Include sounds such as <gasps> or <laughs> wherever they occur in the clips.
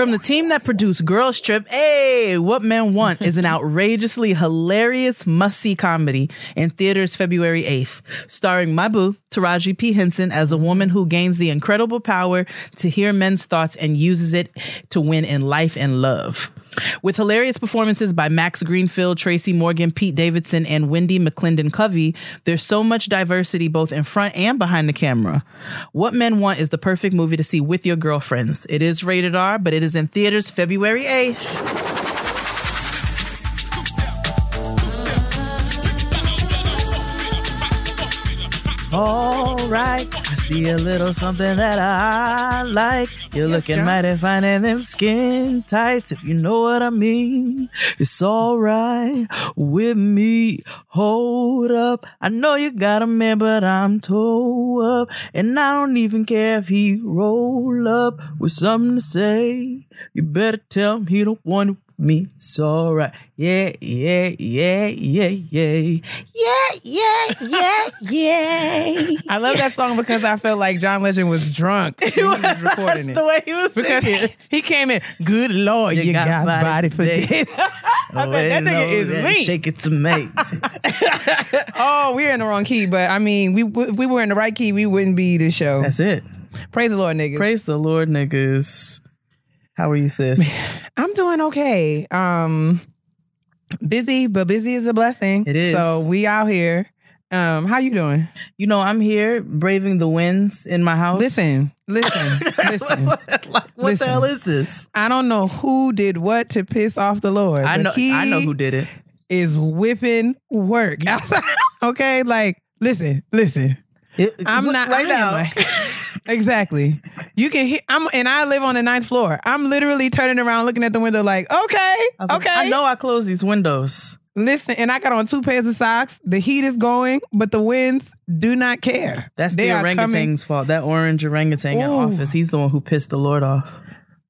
From the team that produced Girls Trip, hey, What Men Want is an <laughs> outrageously hilarious must-see comedy in theaters February 8th, starring my boo, Taraji P. Henson, as a woman who gains the incredible power to hear men's thoughts and uses it to win in life and love. With hilarious performances by Max Greenfield, Tracy Morgan, Pete Davidson, and Wendi McLendon-Covey, there's so much diversity both in front and behind the camera. What Men Want is the perfect movie to see with your girlfriends. It is rated R, but it is in theaters February 8th. All right, I see a little something that I like. You're looking John. mighty fine in them skin tights, if you know what I mean. It's all right with me. Hold up, I know you got a man, but I'm toe up, and I don't even care if he roll up with something to say. You better tell him he don't want with me so right. Yeah, yeah, yeah, yeah, yeah. Yeah, yeah, yeah, yeah. <laughs> I love that song because I felt like John Legend was drunk when he was <laughs> recording it. the way he was because singing. He, he came in, good lord, you, you got, got body, body for this. this. <laughs> I thought that nigga is me. Shake it to mates. oh, we're in the wrong key, but I mean, we if we were in the right key, we wouldn't be this show. That's it. Praise the Lord, niggas. Praise the Lord, niggas. How are you, sis? I'm doing okay. Um, busy, but busy is a blessing. It is. So we out here. Um, how you doing? You know, I'm here braving the winds in my house. Listen, listen, <laughs> listen. like, what Listen. the hell is this? I don't know who did what to piss off the Lord. I know. He I know who did it. is whipping work outside. <laughs> okay, like listen, listen. It- I'm not right I now. <laughs> exactly. You can hear. I'm and I live on the ninth floor. I'm literally turning around, looking at the window, like, okay, I was like, okay. I know I closed these windows. Listen, and I got on two pairs of socks. The heat is going, but the winds do not care. That's They the orangutan's fault. That orange orangutan in Ooh. office. He's the one who pissed the Lord off.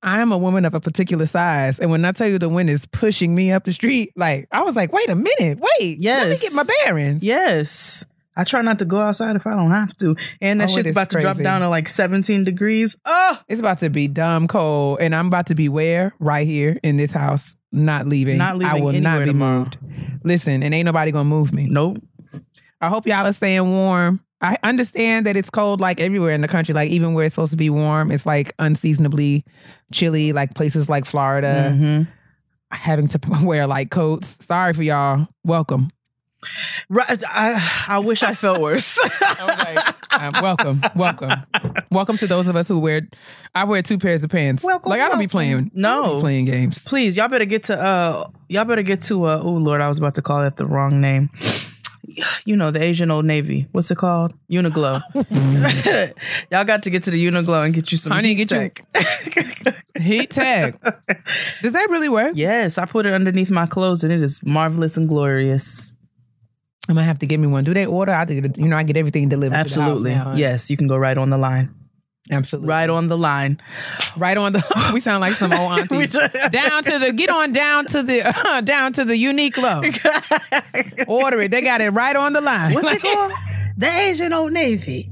I am a woman of a particular size, and when I tell you the wind is pushing me up the street, like I was like, wait a minute, wait, yes. let me get my bearings. Yes. I try not to go outside if I don't have to. And that Oh, shit's about to drop down to like 17 degrees. Oh, It's about to be dumb cold, and I'm about to be where right here in this house, not leaving. Not leaving I will not be tomorrow. moved. Listen, and ain't nobody gonna move me. nope. I hope y'all are staying warm. I understand that it's cold like everywhere in the country. Like even where it's supposed to be warm, it's like unseasonably chilly. Like places like Florida, Mhm. having to <laughs> wear like coats. Sorry for y'all. Welcome. Right. I, I wish I felt worse. <laughs> Um, welcome, welcome, welcome to those of us who wear. I wear two pairs of pants. Welcome, like I don't be playing. No. be playing games. Please, y'all better get to uh y'all better get to uh oh Lord, I was about to call it the wrong name. <sighs> You know, the Asian Old Navy. What's it called? Uniqlo. <laughs> <laughs> y'all got to get to the Uniqlo and get you some Honey, heat get you- Heattech. Does that really work? Yes, I put it underneath my clothes and it is marvelous and glorious. I might have to get me one. Do they order? I think you know I get everything delivered. Absolutely. To the house now, huh? Yes, you can go right on the line. absolutely. Right on the line. right on the. <laughs> We sound like some old <laughs> aunties. just- down to the get on down to the <laughs> down to the Uniqlo. Order it. They got it right on the line. What's it called? The Asian Old Navy.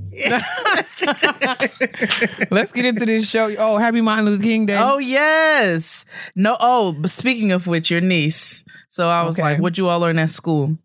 Let's get into this show. Oh, happy Martin Luther King Day. Oh yes. No. Oh, but speaking of which, your niece. So I was Okay. like, "What'd you all learn at school?"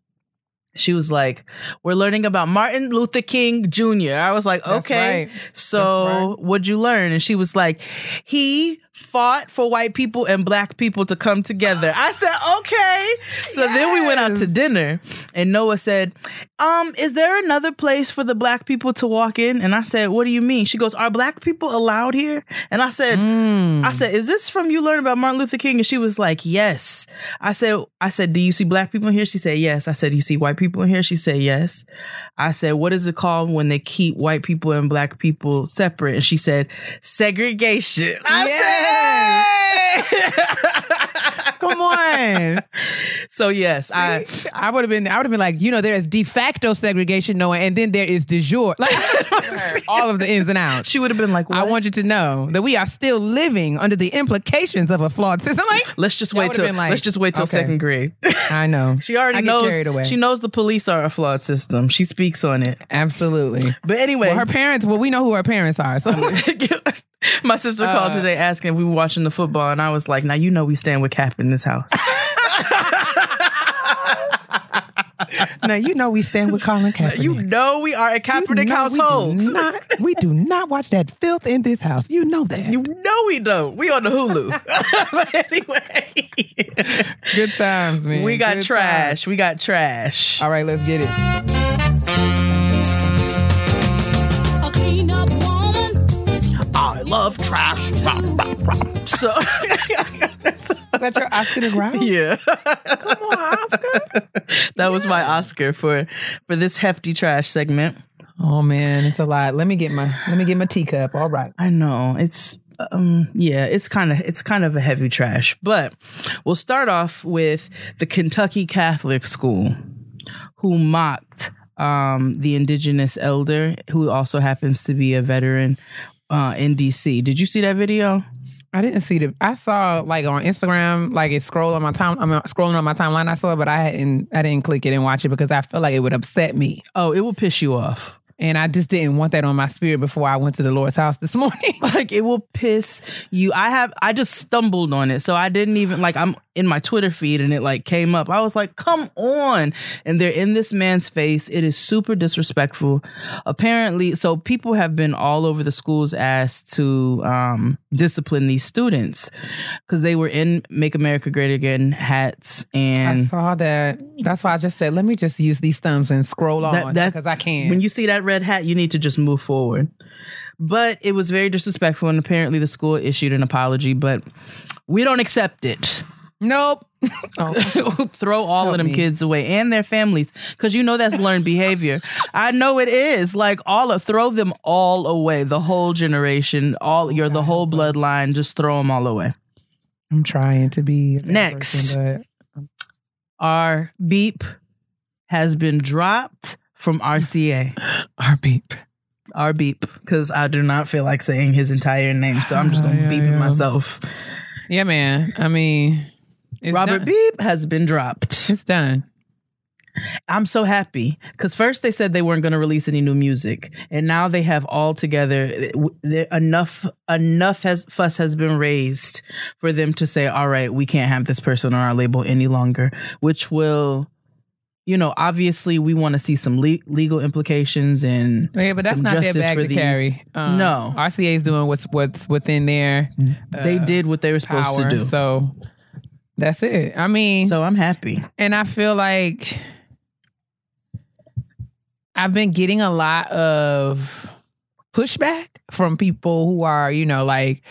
She was like, "We're learning about Martin Luther King Jr." I was like, "Okay." right. So That's what'd you learn? And she was like, "He fought for white people and black people to come together." I said, "Okay." So then we went out to dinner, and Noah said, "Um, is there another place for the black people to walk in?" And I said, "What do you mean?" She goes, "Are black people allowed here?" And I said, Mm. I said, "Is this from you learning about Martin Luther King?" And she was like, "Yes." I said, "I said, do you see black people in here?" She said, "Yes." I said, "Do you see white people in here?" She said, "Yes." I said, "What is it called when they keep white people and black people separate?" And she said, "Segregation." I said, <laughs> Come on. <laughs> "So yes, I <laughs> I would have been. I would have been like, you know, there is de facto segregation, Noah, and then there is de jure. Like <laughs> all of the ins and outs. she would have been like, I want you to know that we are still living under the implications of a flawed system. Like, Let's just wait till like, let's just wait till okay. second grade." I know. She already I knows. carried away. She knows the police are a flawed system. She speaks on it. Absolutely. But anyway, Well, her parents. Well, we know who her parents are. So My sister called Uh, today asking if we were watching the football, and I was like, "Now you know we stand with Cap in this house." <laughs> now you know we stand with Colin Kaepernick. you know we are a You Kaepernick know household. We do, not, we do not watch that filth in this house. You know that. You know we don't. We on the Hulu. <laughs> but anyway, Good times, man. we got Good trash. We got trash. All right, let's get it. Love trash. So <laughs> Is that your Oscar Grouch? yeah, Come on, Oscar. <laughs> that was my Oscar for for this hefty trash segment. Oh man, it's a lot. Let me get my let me get my teacup. All right. I know it's um yeah, it's kind of it's kind of a heavy trash, but we'll start off with the Kentucky Catholic School who mocked um the indigenous elder who also happens to be a veteran uh in DC. Did you see that video? I didn't see the. I saw like on Instagram, like it scrolled on my time. I'm scrolling on my timeline. I saw it, but I hadn't. I didn't click it and watch it because I felt like it would upset me, Oh, it will piss you off. and I just didn't want that on my spirit before I went to the Lord's house this <laughs> morning. like it will piss you i have i just stumbled on it so i didn't even like i'm in my twitter feed and it like came up i was like come on and they're in this man's face it is super disrespectful apparently so people have been all over the schools asked to um discipline these students because they were in make america great again hats And I saw that. That's why I just said, let me just use these thumbs and scroll on because I can. when you see that red hat, you need to just move forward. But it was very disrespectful, and apparently the school issued an apology, but we don't accept it. Nope. Oh, <laughs> Throw all Help of them me. kids away and their families because you know that's learned behavior. I know it is. Like all of throw them all away. The whole generation, all you're the whole bloodline. Just throw them all away. I'm trying to be Next. person, um, Our beep has been dropped from RCA. <gasps> our beep. Our beep because I do not feel like saying his entire name, so I'm just <sighs> gonna Yeah, beep it yeah. myself. Yeah, man. I mean, it's Robert done. Beep has been dropped. It's done. I'm so happy because first they said they weren't going to release any new music, and now they have all together. Enough, enough has fuss has been raised for them to say, "All right, we can't have this person on our label any longer," which will. You know, obviously, we want to see some le- legal implications and Yeah, but that's not their bag to these. carry. Um, No. RCA is doing what's what's within their they uh, did what they were supposed power. to do. So that's it. I mean, So I'm happy. and I feel like I've been getting a lot of pushback from people who are, you know, like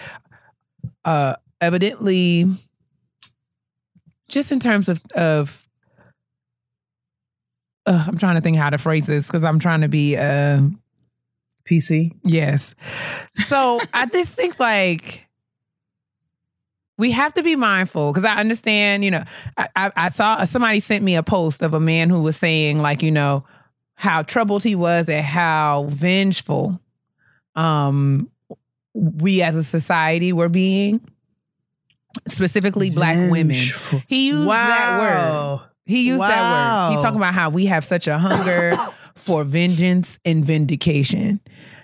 uh evidently just in terms of of uh, I'm trying to think how to phrase this because I'm trying to be uh PC. Yes. So I just think like we have to be mindful because I understand, you know, I, I, I saw somebody sent me a post of a man who was saying like, you know, how troubled he was and how vengeful um we as a society were being, specifically black women. He used that word. He used that word. He Wow. talking about how we have such a hunger <coughs> for vengeance and vindication,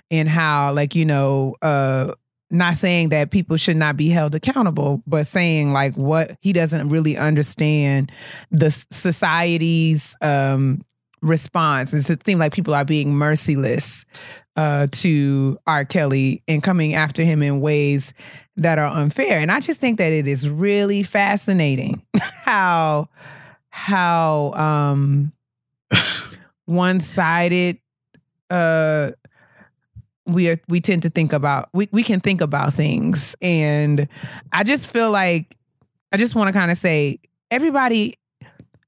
and how like you know, uh, not saying that people should not be held accountable, but saying like what he doesn't really understand the society's um response. It seems like people are being merciless uh, to R. Kelly and coming after him in ways that are unfair. And I just think that it is really fascinating <laughs> how how um <laughs> one-sided uh we are we tend to think about we, we can think about things. And i just feel like i just want to kind of say everybody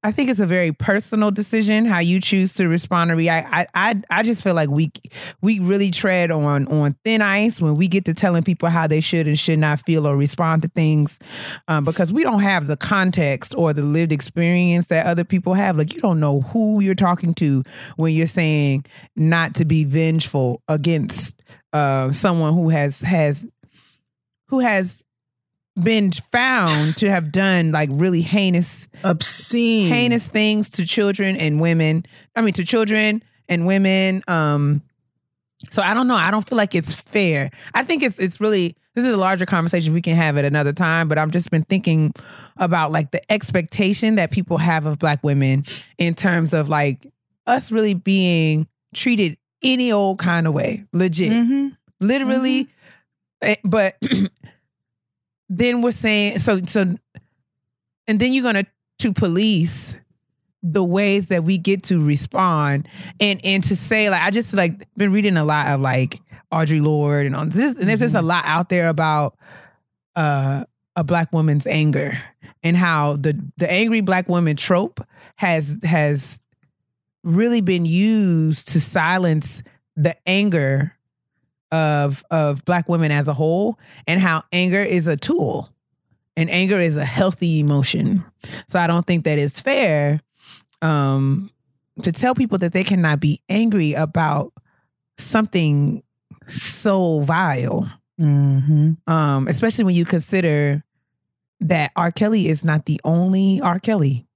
i think it's a very personal decision how you choose to respond or react. I i, I just feel like we we really tread on on thin ice when we get to telling people how they should and should not feel or respond to things um, because we don't have the context or the lived experience that other people have. Like you don't know who you're talking to when you're saying not to be vengeful against uh, someone who has has who has been found to have done like really heinous Obscene. heinous things to children and women. I mean, to children and women. Um, So I don't know. I don't feel like it's fair. I think it's it's really this is a larger conversation we can have at another time, but I'm just been thinking about like the expectation that people have of black women in terms of like us really being treated any old kind of way. Legit. Mm-hmm. Literally. Eh, But <clears throat> then we're saying so so and then you're gonna to police the ways that we get to respond and and to say like I just like been reading a lot of like Audre Lorde and on this and there's just a lot out there about uh a black woman's anger and how the the angry black woman trope has has really been used to silence the anger of of black women as a whole and how anger is a tool and anger is a healthy emotion so i don't think that it's fair um to tell people that they cannot be angry about something so vile Mm-hmm. um especially when you consider that R. Kelly is not the only R. Kelly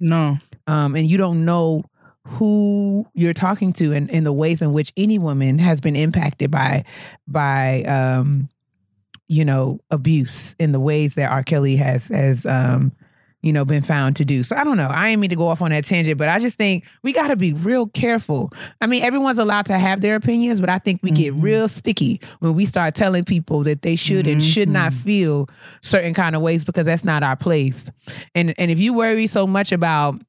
No. um, and you don't know who you're talking to and, and the ways in which any woman has been impacted by by um, you know abuse in the ways that R. Kelly has has um, you know been found to do. So I don't know. I ain't mean to go off on that tangent, but I just think we got to be real careful. I mean, everyone's allowed to have their opinions, but I think we get Mhm. real sticky when we start telling people that they should and should not Mhm. feel certain kind of ways because that's not our place. And and if you worry so much about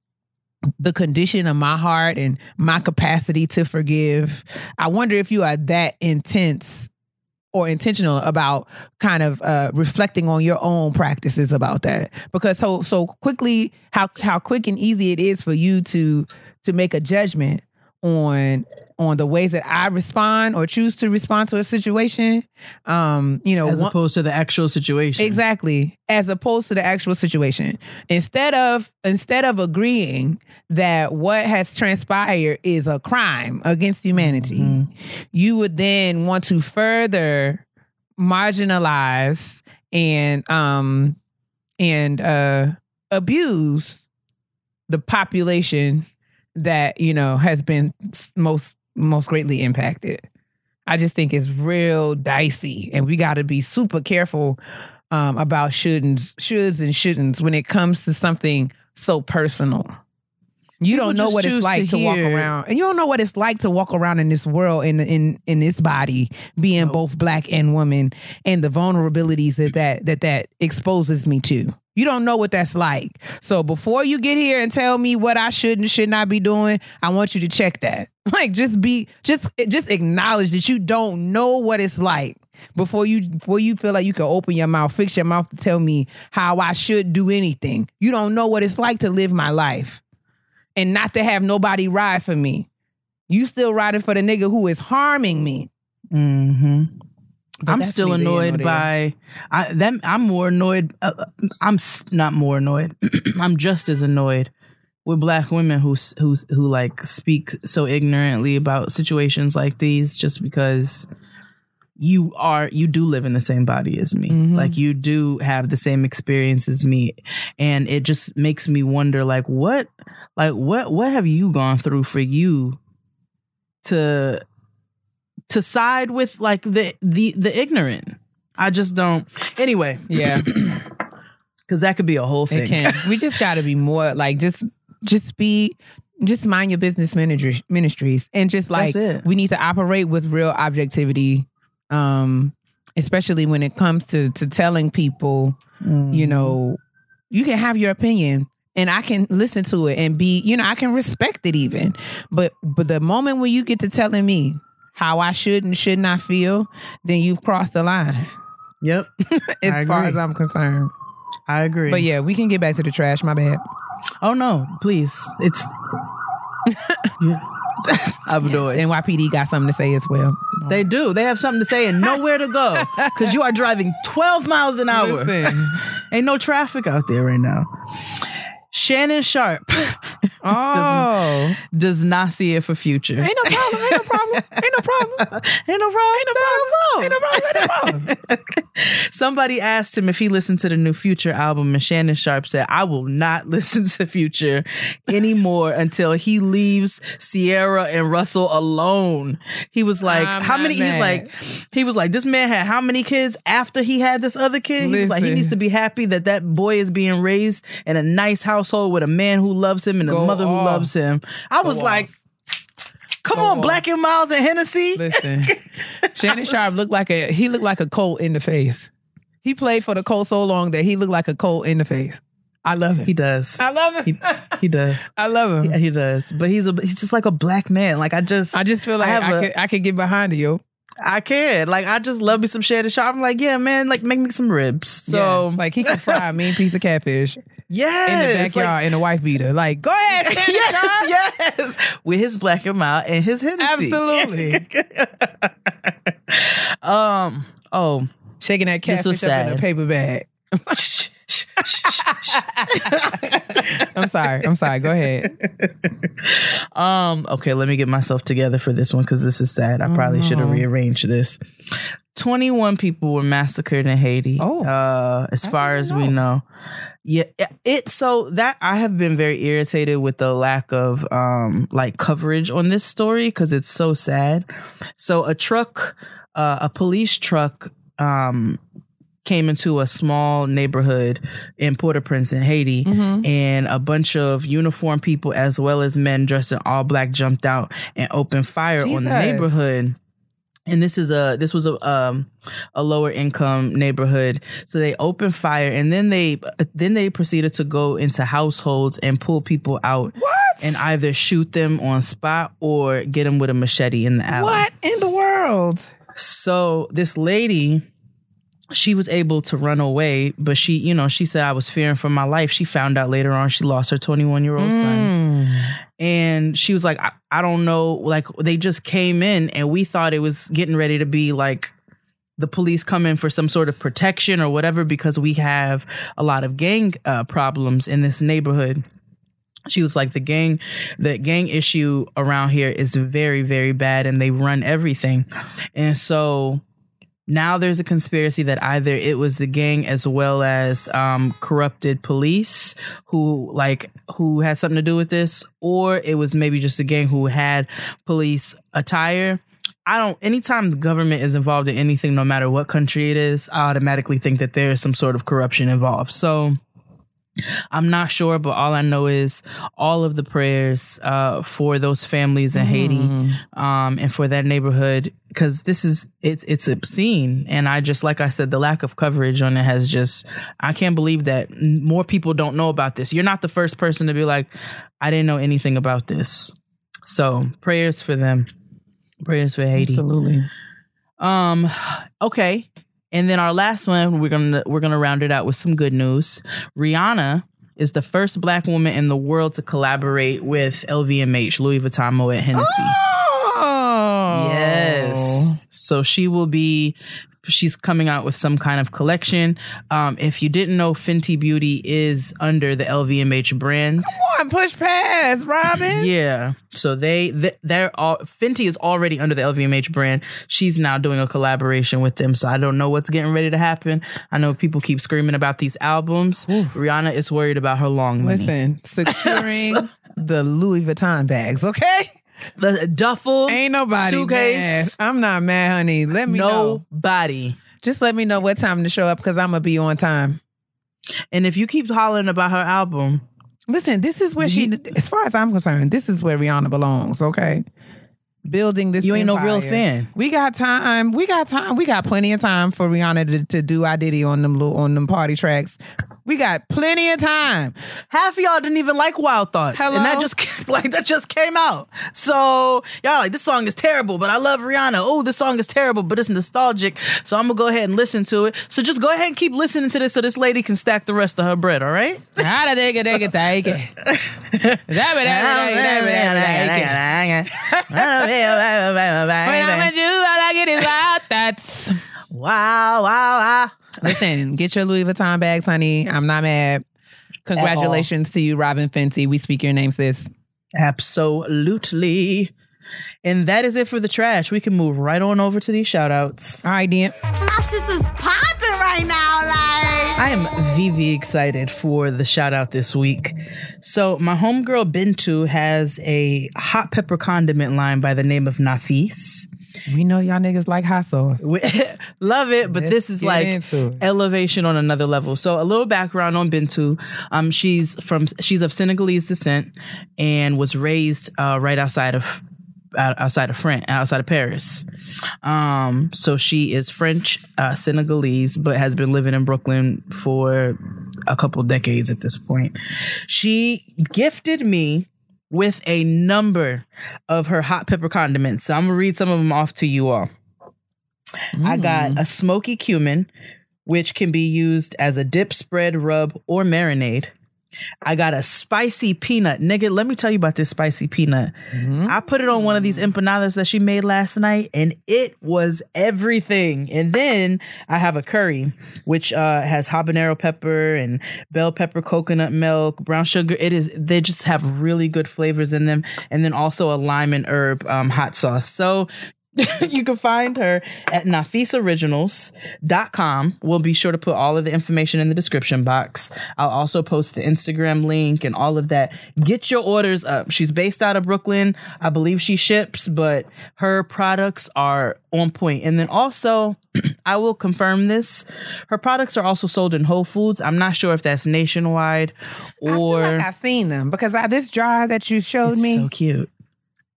the condition of my heart and my capacity to forgive. I wonder if you are that intense or intentional about kind of uh, reflecting on your own practices about that because so so quickly how how quick and easy it is for you to to make a judgment on on the ways that I respond or choose to respond to a situation um you know As one- opposed to the actual situation. Exactly. As opposed to the actual situation. Instead of instead of agreeing that what has transpired is a crime against humanity, Mhm. you would then want to further marginalize and um and uh abuse the population that, you know, has been most most greatly impacted. I just think it's real dicey, and we got to be super careful um, about shouldn't, shoulds and shouldn'ts when it comes to something so personal. You People don't know what it's like to to, walk around, and you don't know what it's like to walk around in this world in in in this body, being both black and woman, and the vulnerabilities that that that that exposes me to. You don't know what that's like. So before you get here and tell me what I should and should not be doing, I want you to check that. <laughs> Like just be just just acknowledge that you don't know what it's like before you before you feel like you can open your mouth, fix your mouth to tell me how I should do anything. You don't know what it's like to live my life and not to have nobody ride for me. You still riding for the nigga who is harming me. hmm But I'm still neither here nor annoyed by I them. I'm more annoyed. Uh, I'm s- not more annoyed. <clears throat> I'm just as annoyed with black women who who who like speak so ignorantly about situations like these, just because you are you do live in the same body as me. Mhm. Like you do have the same experience as me, and it just makes me wonder, like what, like what, what have you gone through for you to to side with like the the the ignorant. I just don't. Anyway, Yeah. <clears throat> because that could be a whole thing. It can. we just got to be more like just just be just mind your business ministry, ministries and just like we need to operate with real objectivity um especially when it comes to to telling people Mm. you know you can have your opinion and I can listen to it and be you know I can respect it even but but the moment when you get to telling me how I should and should not feel then you've crossed the line Yep, <laughs> as far as I'm concerned I agree. but yeah we can get back to the trash my bad Oh no, please. It's. Yeah. I'm annoyed. NYPD got something to say as well. They do. They have something to say and nowhere to go because you are driving 12 miles an hour. Listen. <laughs> Ain't no traffic out there right now. Shannon Sharpe. <laughs> Oh, does not see it for future. ain't no problem. Ain't no problem. Ain't no problem. <laughs> Ain't no problem. Ain't no problem. Ain't no problem. Ain't no problem. <laughs> Somebody asked him if he listened to the new Future album, and Shannon Sharpe said, I will not <laughs> listen to Future anymore until he leaves Ciara and Russell alone. He was like, I'm How many? He's mad. like, He was like, This man had how many kids after he had this other kid? He was like, He needs to be happy that that boy is being raised in a nice household with a man who loves him and a Go mother who loves him. I was off. like, Come Go on, off. Black and Milds and Hennessy. Listen, <laughs> Shannon Sharpe looked like a he looked like a colt in the face. He played for the Colts so long that he looked like a colt in the face. I love him. He does. I love him. He, he does. <laughs> I love him. Yeah, he does. But he's a he's just like a black man. Like I just I just feel like have I, a- could I can get behind you. I can. Like I just love me some Shannon Sharpe. I'm like, yeah, man, like make me some ribs. So Yes. like he can fry a mean piece of catfish in yes, the like- backyard in a wife beater. Like, go ahead, <laughs> Sharpe. yes, yes. With his black and mild and his Hennessy. Absolutely. <laughs> um. Oh. Shaking that This was catfish up in a sad. paper bag. <laughs> I'm sorry. I'm sorry. Go ahead. um. Okay. Let me get myself together for this one because this is sad. I probably should have rearranged this. Twenty-one people were massacred in Haiti. Oh. Uh, as I far as we know. Yeah, it so that I have been very irritated with the lack of um like coverage on this story because it's so sad. So a truck, uh, a police truck, um, came into a small neighborhood in Port-au-Prince in Haiti, Mhm. and a bunch of uniformed people as well as men dressed in all black jumped out and opened fire on the neighborhood. And this is a this was a um a lower income neighborhood, so they opened fire, and then they then they proceeded to go into households and pull people out What? and either shoot them on spot or get them with a machete in the alley. what in the world? So this lady, she was able to run away, but she, you know, she said I was fearing for my life. She found out later on she lost her 21 year old son. Mm. And she was like, I, I don't know. Like they just came in and we thought it was getting ready to be like the police come in for some sort of protection or whatever because we have a lot of gang uh, problems in this neighborhood she was like the gang the gang issue around here is very very bad and they run everything and so now there's a conspiracy that either it was the gang as well as um, corrupted police who like who had something to do with this or it was maybe just the gang who had police attire. I don't anytime the government is involved in anything no matter what country it is I automatically think that there is some sort of corruption involved. So I'm not sure, but all I know is all of the prayers uh, for those families in Haiti um, and for that neighborhood, because this is it's it's obscene, and I just like I said, the lack of coverage on it has just I can't believe that more people don't know about this. You're not the first person to be like, I didn't know anything about this. So prayers for them, prayers for Haiti. Absolutely. Um, okay. And then our last one, we're gonna we're gonna round it out with some good news. Rihanna is the first black woman in the world to collaborate with LVMH, Louis Vuitton Moet Hennessy. Oh. Yes. So she will be she's coming out with some kind of collection. Um, if you didn't know, Fenty Beauty is under the LVMH brand. Come on, push past, Robyn. <laughs> Yeah. So they they- they're all Fenty is already under the LVMH brand. She's now doing a collaboration with them. So I don't know what's getting ready to happen. I know people keep screaming about these albums. Rihanna is worried about her long money. Listen, securing <laughs> the Louis Vuitton bags, okay? The duffel Ain't nobody suitcase. mad. I'm not mad, honey. Let me know. Nobody. Just let me know what time to show up because I'm gonna be on time. And if you keep hollering about her album, Listen, this is where she, as far as I'm concerned, this is where Rihanna belongs. Okay, building this. You ain't no real fan. We got time. We got time. We got plenty of time for Rihanna to, to do I Diddy on them little on them party tracks. We got plenty of time. half of y'all didn't even like Wild Thoughts, Hello? and that just <laughs> like that just came out. So y'all like this song is terrible, but I love Rihanna. Oh, this song is terrible, but it's nostalgic. So I'm gonna go ahead and listen to it. So just go ahead and keep listening to this, so this lady can stack the rest of her bread. All right. <laughs> How to take it, <laughs> take it, take it. When I'm with you, all I get is wild thoughts. Wow, wow, wow. Listen, get your Louis Vuitton bags, honey. I'm not mad. Congratulations to you, Robyn Fenty. We speak your name, sis. Absolutely. And that is it for the trash. We can move right on over to these shout outs. All right, then. My sister's popping right now, like. I am VV excited for the shout out this week. So, my homegirl Bintu has a hot pepper condiment line by the name of Nafis. We know y'all niggas like hot sauce. We- <laughs> Love it, but Let's this is like elevation on another level. So a little background on Bintu. Um, she's from she's of Senegalese descent and was raised uh, right outside of outside of France, outside of Paris. Um, so she is French uh, Senegalese, but has been living in Brooklyn for a couple decades at this point. She gifted me with a number of her hot pepper condiments. So I'm gonna read some of them off to you all. I got a smoky cumin, which can be used as a dip, spread, rub, or marinade. I got a spicy peanut. Nigga, let me tell you about this spicy peanut. I put it on one of these empanadas that she made last night, and it was everything. And then I have a curry, which uh, has habanero pepper and bell pepper, coconut milk, brown sugar. It is they just have really good flavors in them, and then also a lime and herb um, hot sauce. So <laughs> you can find her at nafisoriginals.com. We'll be sure to put all of the information in the description box. I'll also post the Instagram link and all of that. Get your orders up. She's based out of Brooklyn. I believe she ships, but her products are on point. And then also, <clears throat> I will confirm this. Her products are also sold in Whole Foods. I'm not sure if that's nationwide I feel or like I've seen them because I, this jar that you showed It's me, so cute.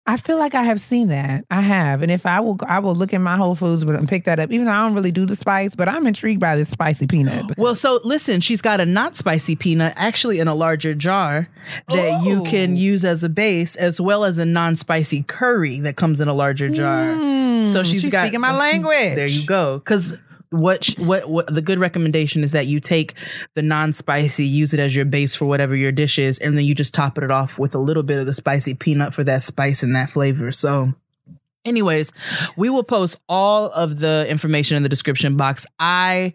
I feel like I have seen that. I have, and if I will, I will look in my Whole Foods and pick that up. Even though I don't really do the spice, but I'm intrigued by this spicy peanut. <gasps> Well, so listen, she's got a not spicy peanut actually in a larger jar that you can use as a base, as well as a non spicy curry that comes in a larger jar. so she's, Mm, she's got speaking my language. <laughs> There you go. Because what, what what the good recommendation is that you take the non spicy, use it as your base for whatever your dish is, and then you just top it off with a little bit of the spicy peanut for that spice and that flavor. So. Anyways, we will post all of the information in the description box. I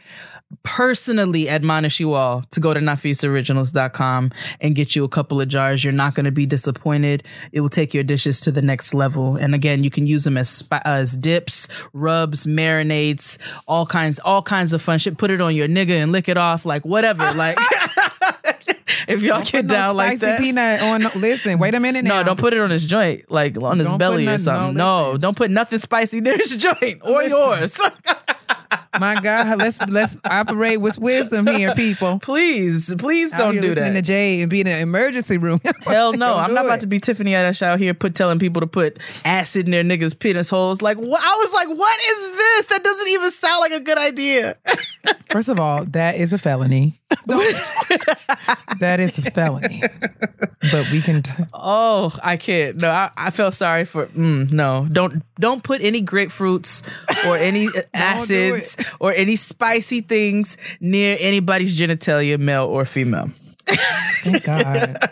personally admonish you all to go to nafisoriginals.com and get you a couple of jars. You're not going to be disappointed. It will take your dishes to the next level. And again, you can use them as spi- as dips, rubs, marinades, all kinds all kinds of fun shit. Put it on your nigga and lick it off like whatever. Like <laughs> if y'all Don't get put no down like spicy that. peanut on. Listen, wait a minute now. No, don't put it on his joint, like on his Don't belly or something. no, No, don't put nothing spicy near his <laughs> joint or Listen. yours. <laughs> My God, let's let's operate with wisdom here, people. please, please Out don't do that. In the Jay and be in an emergency room. <laughs> Hell no, I'm not it. about to be Tiffany Haddish out here put telling people to put acid in their niggas' penis holes. Like, wh- I was like, what is this? That doesn't even sound like a good idea. <laughs> First of all, that is a felony. <laughs> that is a felony. But we can. T- oh, I can't. No, I, I felt sorry for. Mm, no, don't don't put any grapefruits or any <laughs> acids or any spicy things near anybody's genitalia, male or female. Thank God.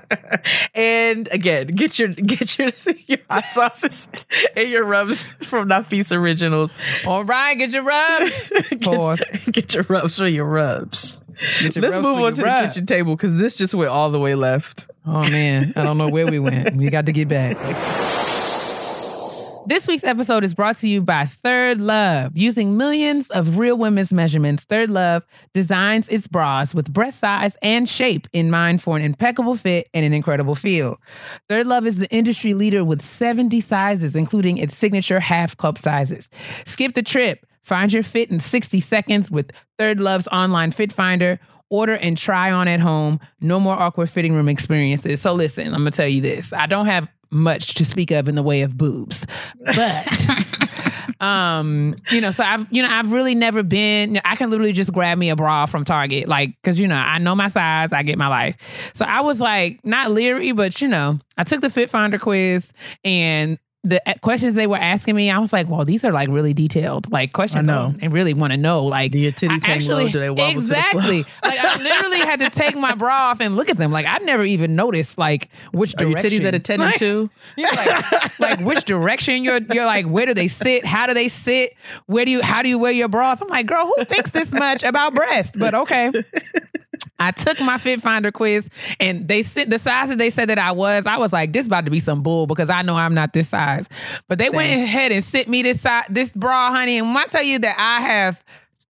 <laughs> and again, get your get your <laughs> your hot sauces and your rubs from Nafis Originals. All right, get your rubs. <laughs> Pause. Get, get your rubs for your rubs. Your Let's rubs move on to your the kitchen table because this just went all the way left. Oh man, I don't know where we went. We got to get back. This week's episode is brought to you by ThirdLove. Using millions of real women's measurements, ThirdLove designs its bras with breast size and shape in mind for an impeccable fit and an incredible feel. ThirdLove is the industry leader with 70 sizes, including its signature half cup sizes. Skip the trip. Find your fit in 60 seconds with ThirdLove's online fit finder. Order and try on at home. No more awkward fitting room experiences. So listen, I'm gonna tell you this. I don't have much to speak of in the way of boobs, but <laughs> um, you know, so I've you know I've really never been. I can literally just grab me a bra from Target, like because you know I know my size, I get my life. So I was like not leery, but you know I took the Fit Finder quiz and. The questions they were asking me, I was like, "Well, these are like really detailed, like questions. I know. I really want to know, like, Do your titties hang low? Do they wobble to the <laughs> floor? exactly? like, I literally had to take my bra off and look at them. Like, I never even noticed like which Are your direction. titties at a 10 and Like, <laughs> 2? like, like which direction you're you're like where do they sit how do they sit where do you how do you wear your bras i'm like girl who thinks this much about breast but okay I took my Fit Finder quiz and they said the size that they said that I was, I was like, this about to be some bull because I know I'm not this size. But they went ahead and sent me this size, this bra, honey. And when I tell you that I have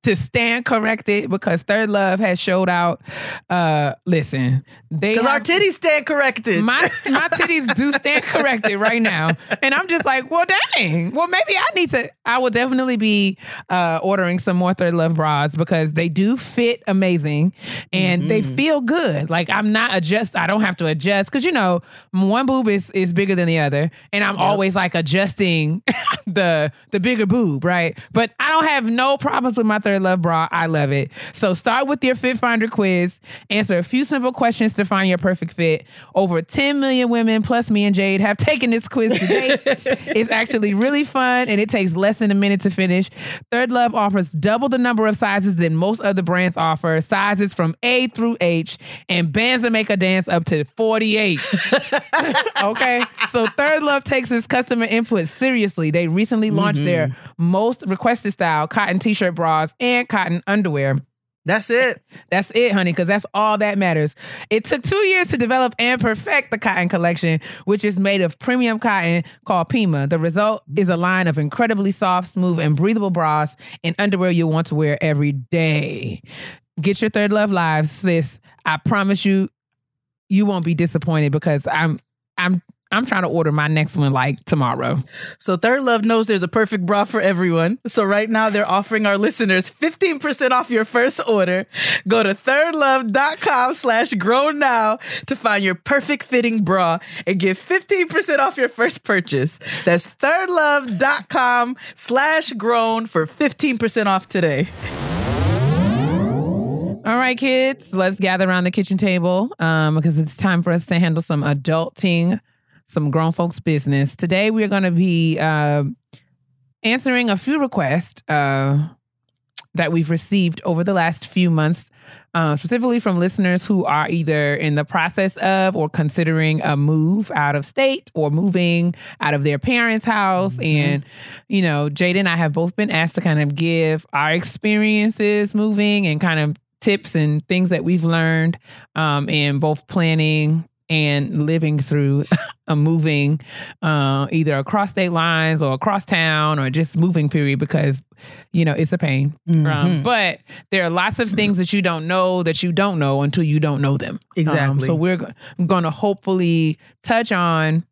to stand corrected because ThirdLove has showed out. Uh listen, they Because our titties stand corrected. my my titties do stand corrected right now, and I'm just like, well, dang. Well, maybe I need to. I will definitely be uh, ordering some more ThirdLove bras because they do fit amazing and they feel good. Like I'm not adjust. I don't have to adjust because you know one boob is is bigger than the other, and I'm always like adjusting <laughs> the the bigger boob, right? But I don't have no problems with my ThirdLove bra. I love it. So start with your Fit Finder quiz. Answer a few simple questions to find your perfect fit. Over 10 million women, plus me and Jade, have taken this quiz today. <laughs> it's actually really fun and it takes less than a minute to finish. ThirdLove offers double the number of sizes than most other brands offer, sizes from A through H, and bands that make a dance up to 48. <laughs> okay. So ThirdLove takes its customer input seriously. They recently launched their mm-hmm. most requested style cotton t shirt bras and cotton underwear. That's it. That's it, honey, because that's all that matters. It took two years to develop and perfect the cotton collection, which is made of premium cotton called Pima. The result is a line of incredibly soft, smooth, and breathable bras and underwear you'll want to wear every day. Get your third love live, sis. I promise you, you won't be disappointed because I'm I'm I'm trying to order my next one like tomorrow. So ThirdLove knows there's a perfect bra for everyone. So right now they're offering our listeners 15% off your first order. Go to thirdlove.com slash grown now to find your perfect fitting bra and get 15% off your first purchase. That's thirdlove.com slash grown for 15% off today. All right, kids, let's gather around the kitchen table um, because it's time for us to handle some adulting, some grown folks' business. Today, we're going to be uh, answering a few requests uh, that we've received over the last few months, uh, specifically from listeners who are either in the process of or considering a move out of state or moving out of their parents' house. And, you know, Jade and I have both been asked to kind of give our experiences moving and kind of tips and things that we've learned um, in both planning and living through <laughs> a moving uh, either across state lines or across town or just moving period because you know it's a pain um, but there are lots of things that you don't know that you don't know until you don't know them Um, Exactly. so we're going to hopefully touch on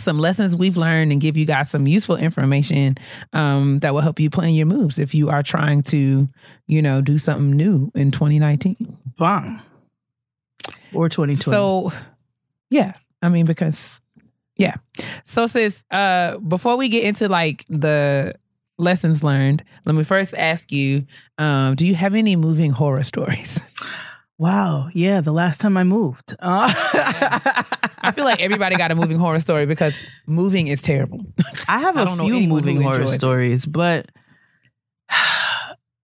some lessons we've learned and give you guys some useful information um, that will help you plan your moves if you are trying to, you know, do something new in 2019. Bang. Or 2020. So, yeah, I mean, because, yeah. So, sis, uh, before we get into like the lessons learned, let me first ask you um, do you have any moving horror stories? <laughs> wow. Yeah. The last time I moved. <laughs> Uh, I feel like everybody got a moving horror story because moving is terrible. I have <laughs> I a few moving horror stories, but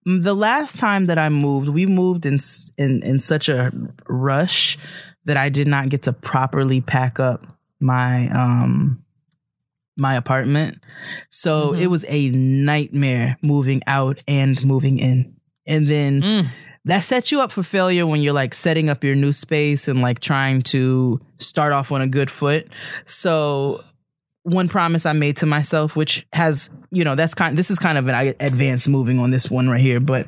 the last time that I moved, we moved in in in such a rush that I did not get to properly pack up my um my apartment. So Mhm. it was a nightmare moving out and moving in. And then Mm. that sets you up for failure when you're like setting up your new space and like trying to start off on a good foot. So one promise I made to myself, which has, you know, that's kind this is kind of an advanced moving on this one right here, but